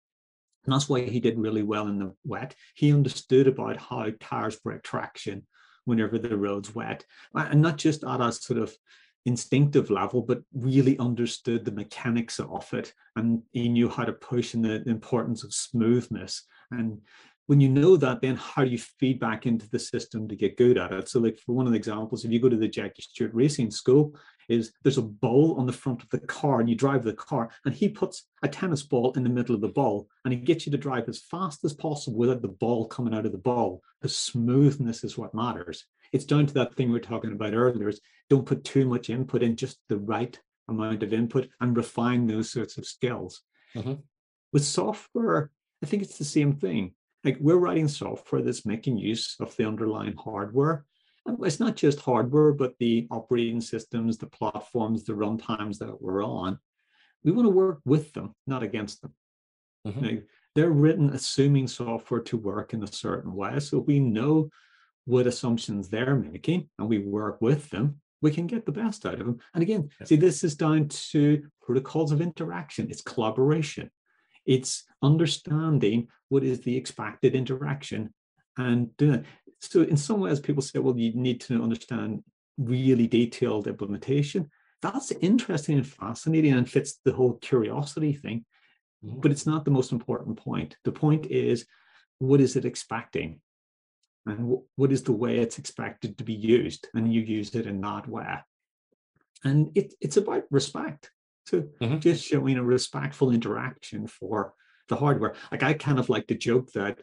And that's why he did really well in the wet. He understood about how tires break traction whenever the road's wet, and not just at a sort of instinctive level, but really understood the mechanics of it. And he knew how to push and the importance of smoothness. And when you know that, then how do you feed back into the system to get good at it? So, like for one of the examples, if you go to the Jackie Stewart Racing School, is there's a ball on the front of the car and you drive the car and he puts a tennis ball in the middle of the ball and he gets you to drive as fast as possible without the ball coming out of the ball. The smoothness is what matters. It's down to that thing we are talking about earlier is don't put too much input in, just the right amount of input and refine those sorts of skills. Mm-hmm. With software, I think it's the same thing. Like we're writing software that's making use of the underlying hardware it's not just hardware, but the operating systems, the platforms, the runtimes that we're on. We want to work with them, not against them. Mm-hmm. Know, they're written assuming software to work in a certain way. So we know what assumptions they're making and we work with them, we can get the best out of them. And again, yeah. see, this is down to protocols of interaction, it's collaboration. It's understanding what is the expected interaction and doing it. So in some ways, people say, well, you need to understand really detailed implementation. That's interesting and fascinating and fits the whole curiosity thing, mm-hmm. but it's not the most important point. The point is, what is it expecting? And what is the way it's expected to be used? And you use it in that way. And it, it's about respect. So mm-hmm. just showing a respectful interaction for the hardware. Like I kind of like to joke that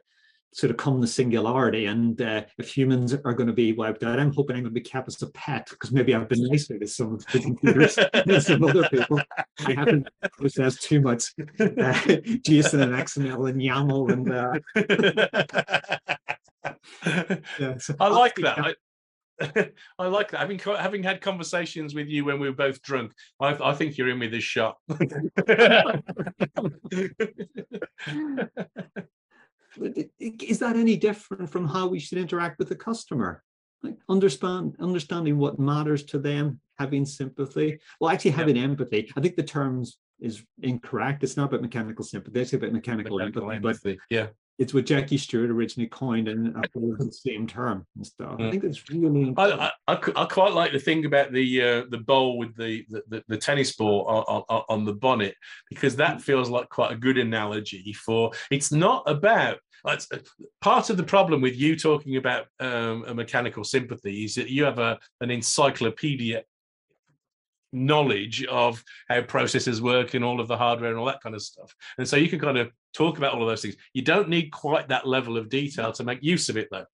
sort of come the singularity. And uh, if humans are going to be wiped out, I'm hoping I'm going to be kept as a pet because maybe I've been nicer to some of the computers than some other people. I haven't processed too much uh, JSON and XML and YAML and. Uh, yeah, so I like that. I, I like that. Having having had conversations with you when we were both drunk, I, I think you're in with this shot. is that any different from how we should interact with the customer? Like understand understanding what matters to them, having sympathy. Well, actually having yeah. empathy. I think the terms is incorrect. It's not about mechanical sympathy, it's about mechanical, mechanical empathy. empathy. But yeah. It's what Jackie Stewart originally coined and the same term and stuff. Mm. I think it's really. I, I, I, quite like the thing about the uh, the bowl with the, the, the tennis ball on, on, on the bonnet because that mm. feels like quite a good analogy for it's not about that's part of the problem with you talking about um, a mechanical sympathy is that you have a an encyclopedia knowledge of how processors work and all of the hardware and all that kind of stuff. And so you can kind of talk about all of those things. You don't need quite that level of detail to make use of it though.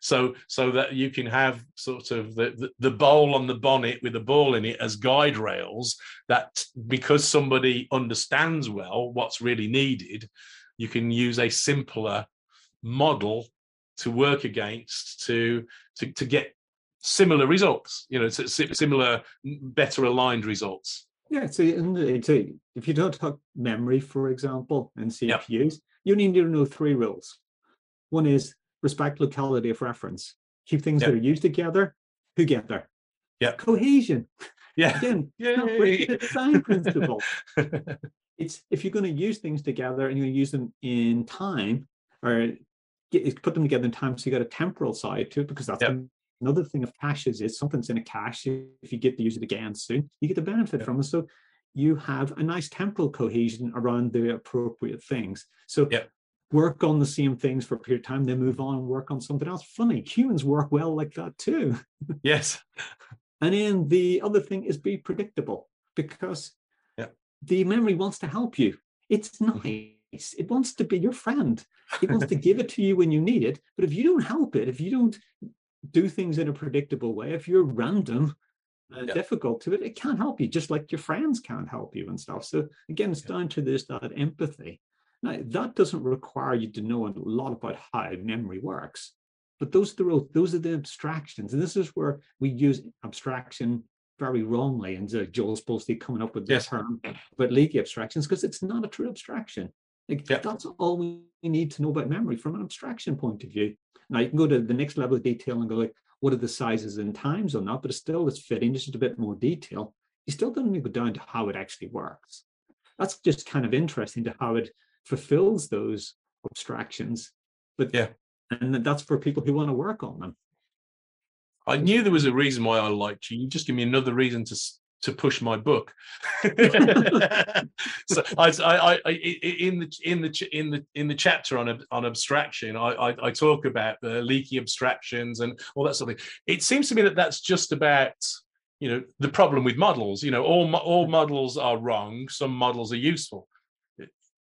So so that you can have sort of the, the, the bowl on the bonnet with a ball in it as guide rails that because somebody understands well what's really needed, you can use a simpler model to work against to to, to get similar results you know similar better aligned results. Yeah so, uh, so if you don't talk memory for example and cpus yep. you need to know three rules. One is respect locality of reference. Keep things yep. that are used together together yeah. Cohesion. Yeah. Again the design principle. It's if you're going to use things together and you're going to use them in time or get, put them together in time so you got a temporal side to it because that's yep. Another thing of caches is something's in a cache if you get to use it again soon you get the benefit yep. from it. So you have a nice temporal cohesion around the appropriate things. So yep. work on the same things for a period of time then move on and work on something else. Funny humans work well like that too. Yes. And then the other thing is be predictable because the memory wants to help you. It's mm-hmm. nice. It wants to be your friend. It wants to give it to you when you need it. But if you don't help it, if you don't do things in a predictable way, if you're random, uh, yeah. difficult to it, it can't help you, just like your friends can't help you and stuff. So again, it's yeah. down to this that empathy. Now, that doesn't require you to know a lot about how memory works, but those are the those are the abstractions, and this is where we use abstraction very wrongly. And uh, Joel's supposed to be coming up with this yes. term, but leaky abstractions because it's not a true abstraction. Like. That's all we need to know about memory from an abstraction point of view. Now you can go to the next level of detail and go like, what are the sizes and times on that? But it's still it's fitting, just a bit more detail. You still don't need to go down to how it actually works. That's just kind of interesting to how it fulfills those abstractions. But yeah, and that's for people who want to work on them. I knew there was a reason why I liked you. You just give me another reason to to push my book. so I, I, I, in the in the in the in the chapter on on abstraction, I, I, I talk about the leaky abstractions and all that sort of thing. It seems to me that that's just about you know the problem with models. You know, all all models are wrong. Some models are useful.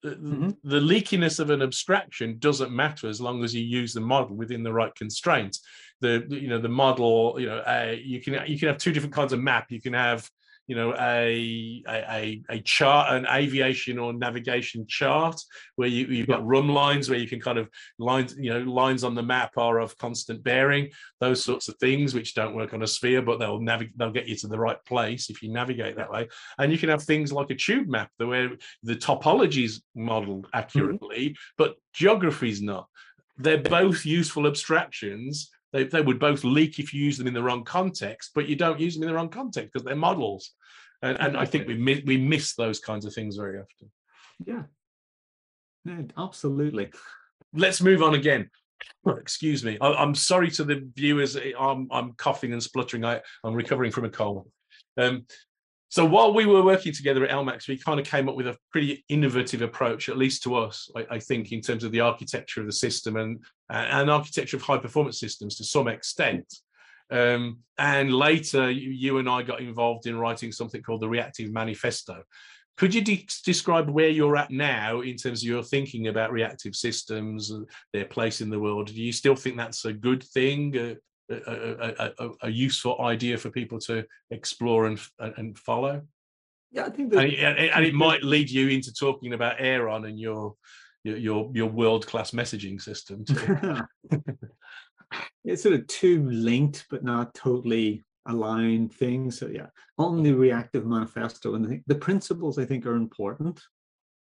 Mm-hmm. The leakiness of an abstraction doesn't matter as long as you use the model within the right constraints. The you know the model you know uh, you can you can have two different kinds of map. You can have you know a a, a chart an aviation or navigation chart where you, you've got rhumb lines where you can kind of lines you know lines on the map are of constant bearing those sorts of things which don't work on a sphere but they'll navigate they'll get you to the right place if you navigate that way and you can have things like a tube map the where the topology is modeled accurately mm-hmm. but geography is not they're both useful abstractions they, they would both leak if you use them in the wrong context, but you don't use them in the wrong context because they're models. And, and I think we miss, we miss those kinds of things very often. Yeah. Yeah, absolutely. Let's move on again. Excuse me. I, am sorry to the viewers. I'm, I'm coughing and spluttering. I, I'm recovering from a cold. Um, so while we were working together at LMAX, we kind of came up with a pretty innovative approach, at least to us, I, I think, in terms of the architecture of the system and, and architecture of high performance systems to some extent. Um, and later, you, you, and I got involved in writing something called the Reactive Manifesto. Could you de- describe where you're at now in terms of your thinking about reactive systems and their place in the world? Do you still think that's a good thing? Uh, a, a, a, useful idea for people to explore and and follow. Yeah, I think that, and, it, and it might lead you into talking about Aeron and your your your world class messaging system. it's sort of two linked but not totally aligned things. So yeah, on the reactive manifesto and the, the principles I think are important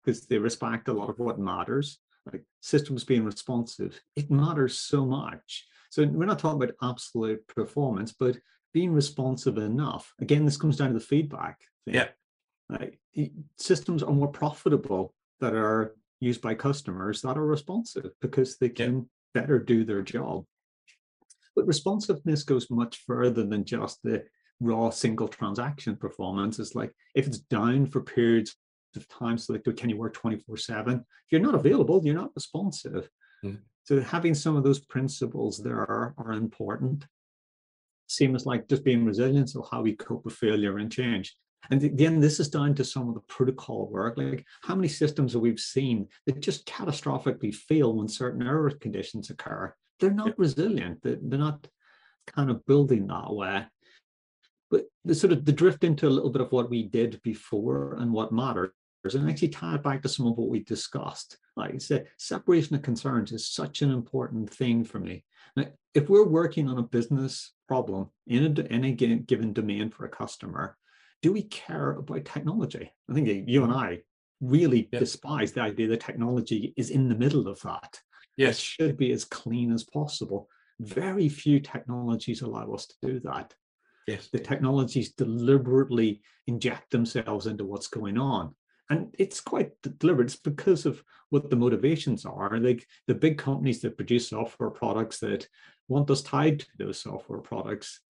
because they respect a lot of what matters. Like systems being responsive, it matters so much so we're not talking about absolute performance, but being responsive enough. Again, this comes down to the feedback. Thing. Yeah. Right? Systems are more profitable that are used by customers that are responsive because they can yeah. better do their job. But responsiveness goes much further than just the raw single transaction performance. It's like if it's down for periods of time, so like can you work 24-7? If you're not available, you're not responsive. Mm. So having some of those principles there are, are important. Same as like just being resilient, so how we cope with failure and change. And again, this is down to some of the protocol work. Like how many systems have we seen that just catastrophically fail when certain error conditions occur? They're not resilient. They're, they're not kind of building that way. But the sort of the drift into a little bit of what we did before and what matters and actually tie it back to some of what we discussed. Like I said, separation of concerns is such an important thing for me. Now, if we're working on a business problem in a, in a given domain for a customer, do we care about technology? I think you and I really yep. despise the idea that technology is in the middle of that. Yes. It should be as clean as possible. Very few technologies allow us to do that. Yes. The technologies deliberately inject themselves into what's going on and it's quite deliberate it's because of what the motivations are like the big companies that produce software products that want us tied to those software products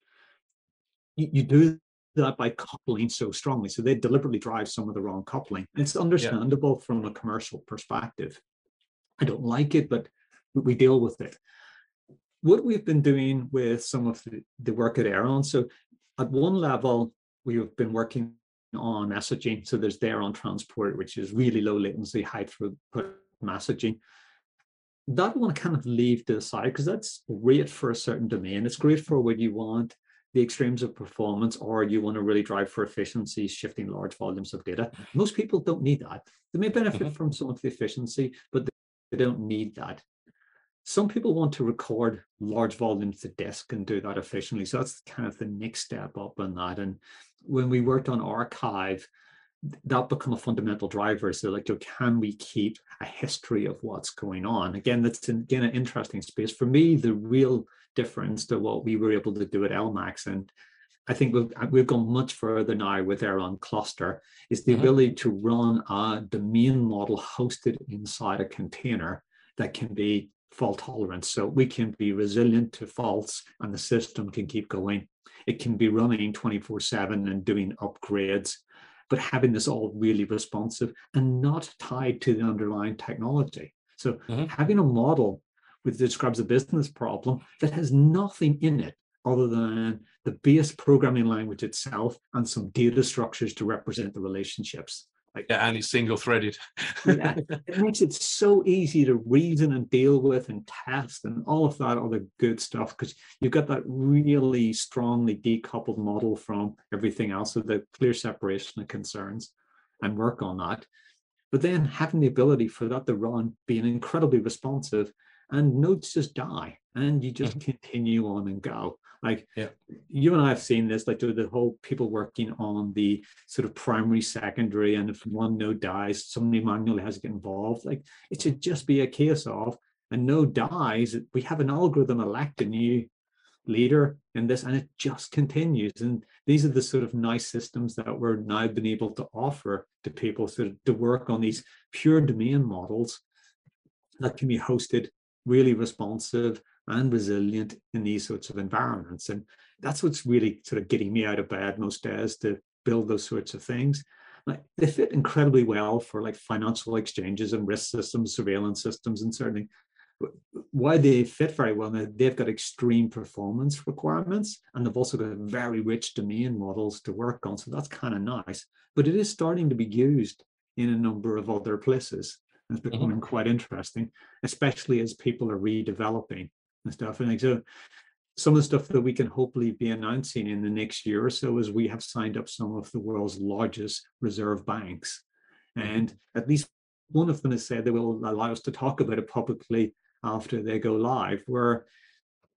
you, you do that by coupling so strongly so they deliberately drive some of the wrong coupling it's understandable yeah. from a commercial perspective i don't like it but we deal with it what we've been doing with some of the, the work at Aeron so at one level we've been working on messaging. So there's Aeron transport, which is really low latency, high throughput messaging. That one kind of leave to the side because that's great for a certain domain. It's great for when you want the extremes of performance or you want to really drive for efficiency, shifting large volumes of data. Most people don't need that. They may benefit mm-hmm. from some of the efficiency, but they don't need that. Some people want to record large volumes to disk and do that efficiently. So that's kind of the next step up on that. And when we worked on archive, that become a fundamental driver. So like, can we keep a history of what's going on? Again, that's again an interesting space. For me, the real difference to what we were able to do at LMAX, and I think we've, we've gone much further now with Aeron Cluster, is the mm-hmm. ability to run a domain model hosted inside a container that can be fault tolerant. So we can be resilient to faults and the system can keep going. It can be running 24 7 and doing upgrades, but having this all really responsive and not tied to the underlying technology. So mm-hmm. having a model which describes a business problem that has nothing in it other than the base programming language itself and some data structures to represent the relationships. Like, yeah, and it's single threaded. yeah, it makes it so easy to reason and deal with and test and all of that other good stuff because you've got that really strongly decoupled model from everything else, so the clear separation of concerns and work on that. But then having the ability for that to run, being incredibly responsive, and nodes just die and you just mm-hmm. continue on and go. Like yeah. you and I have seen this, like the whole people working on the sort of primary, secondary, and if one node dies, somebody manually has to get involved. Like it should just be a case of a node dies, we have an algorithm elect a new leader in this, and it just continues. And these are the sort of nice systems that we're now been able to offer to people so to work on these pure domain models that can be hosted really responsive and resilient in these sorts of environments. And that's what's really sort of getting me out of bed most days to build those sorts of things. Like, they fit incredibly well for like financial exchanges and risk systems, surveillance systems, and certainly why they fit very well. Now, they've got extreme performance requirements and they've also got very rich domain models to work on. So that's kind of nice. But it is starting to be used in a number of other places. It's mm-hmm. becoming mm-hmm. quite interesting, especially as people are redeveloping and stuff. And so some of the stuff that we can hopefully be announcing in the next year or so is we have signed up some of the world's largest reserve banks. And at least one of them has said they will allow us to talk about it publicly after they go live, where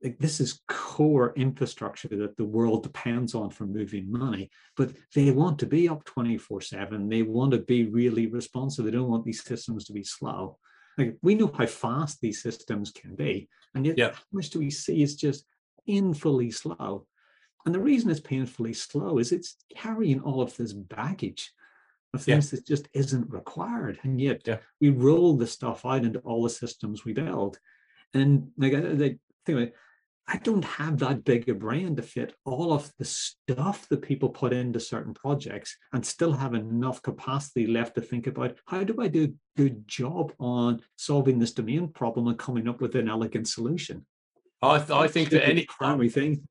like, this is core infrastructure that the world depends on for moving money, but they want to be up 24 7. They want to be really responsive. They don't want these systems to be slow. Like we know how fast these systems can be, and yet yeah. how much do we see is just painfully slow. And the reason it's painfully slow is it's carrying all of this baggage of things yeah. that just isn't required. And yet yeah. we roll the stuff out into all the systems we build. And like I, I think I don't have that big a brain to fit all of the stuff that people put into certain projects and still have enough capacity left to think about how do I do a good job on solving this domain problem and coming up with an elegant solution. I, th- I think that any primary thing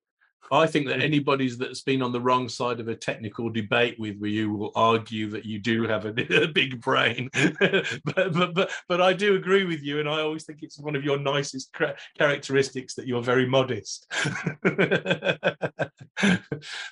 I think that anybody that's been on the wrong side of a technical debate with you will argue that you do have a, a big brain. but, but, but, but I do agree with you, and I always think it's one of your nicest characteristics that you're very modest.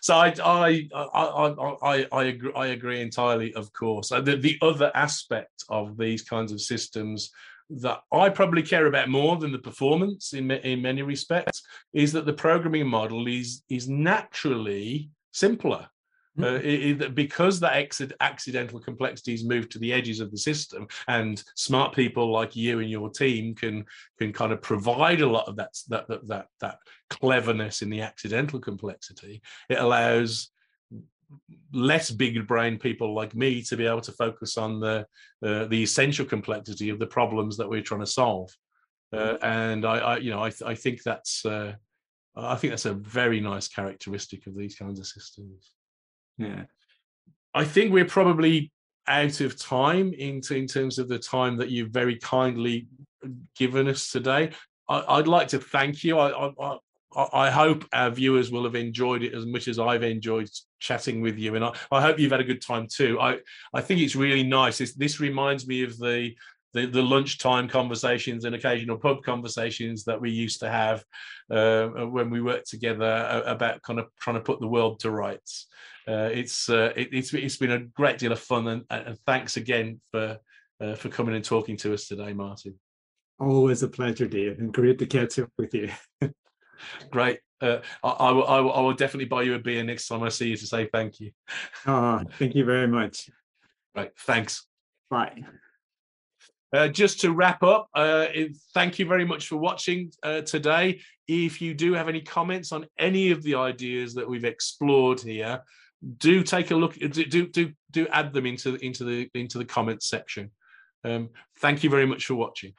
so I, I, I, I, I, agree, I agree entirely, of course. Uh, the, the other aspect of these kinds of systems that I probably care about more than the performance in, in many respects is that the programming model is is naturally simpler. Mm-hmm. Uh, it, it, because that accidental complexities move to the edges of the system, and smart people like you and your team can can kind of provide a lot of that that that that, that cleverness in the accidental complexity. It allows less big brain people like me to be able to focus on the uh, the essential complexity of the problems that we're trying to solve uh, mm-hmm. and I, I, you know I, I think that's uh, I think that's a very nice characteristic of these kinds of systems yeah I think we're probably out of time in, in terms of the time that you've very kindly given us today I, would like to thank you. I, I, I hope our viewers will have enjoyed it as much as I've enjoyed chatting with you, and I, I hope you've had a good time too. I, I think it's really nice. This, this reminds me of the, the, the lunchtime conversations and occasional pub conversations that we used to have uh, when we worked together about kind of trying to put the world to rights. Uh, it's uh, it, it's it's been a great deal of fun, and, and thanks again for uh, for coming and talking to us today, Martin. Always a pleasure, Dave, and great to catch up with you. Great. Uh, I, I, will, I, will, I will definitely buy you a beer next time I see you to say thank you. Oh, thank you very much. Right. Thanks. Bye. Uh, just to wrap up, uh, thank you very much for watching uh, today. If you do have any comments on any of the ideas that we've explored here, do take a look. Do do do add them into into the into the comments section. Um, thank you very much for watching.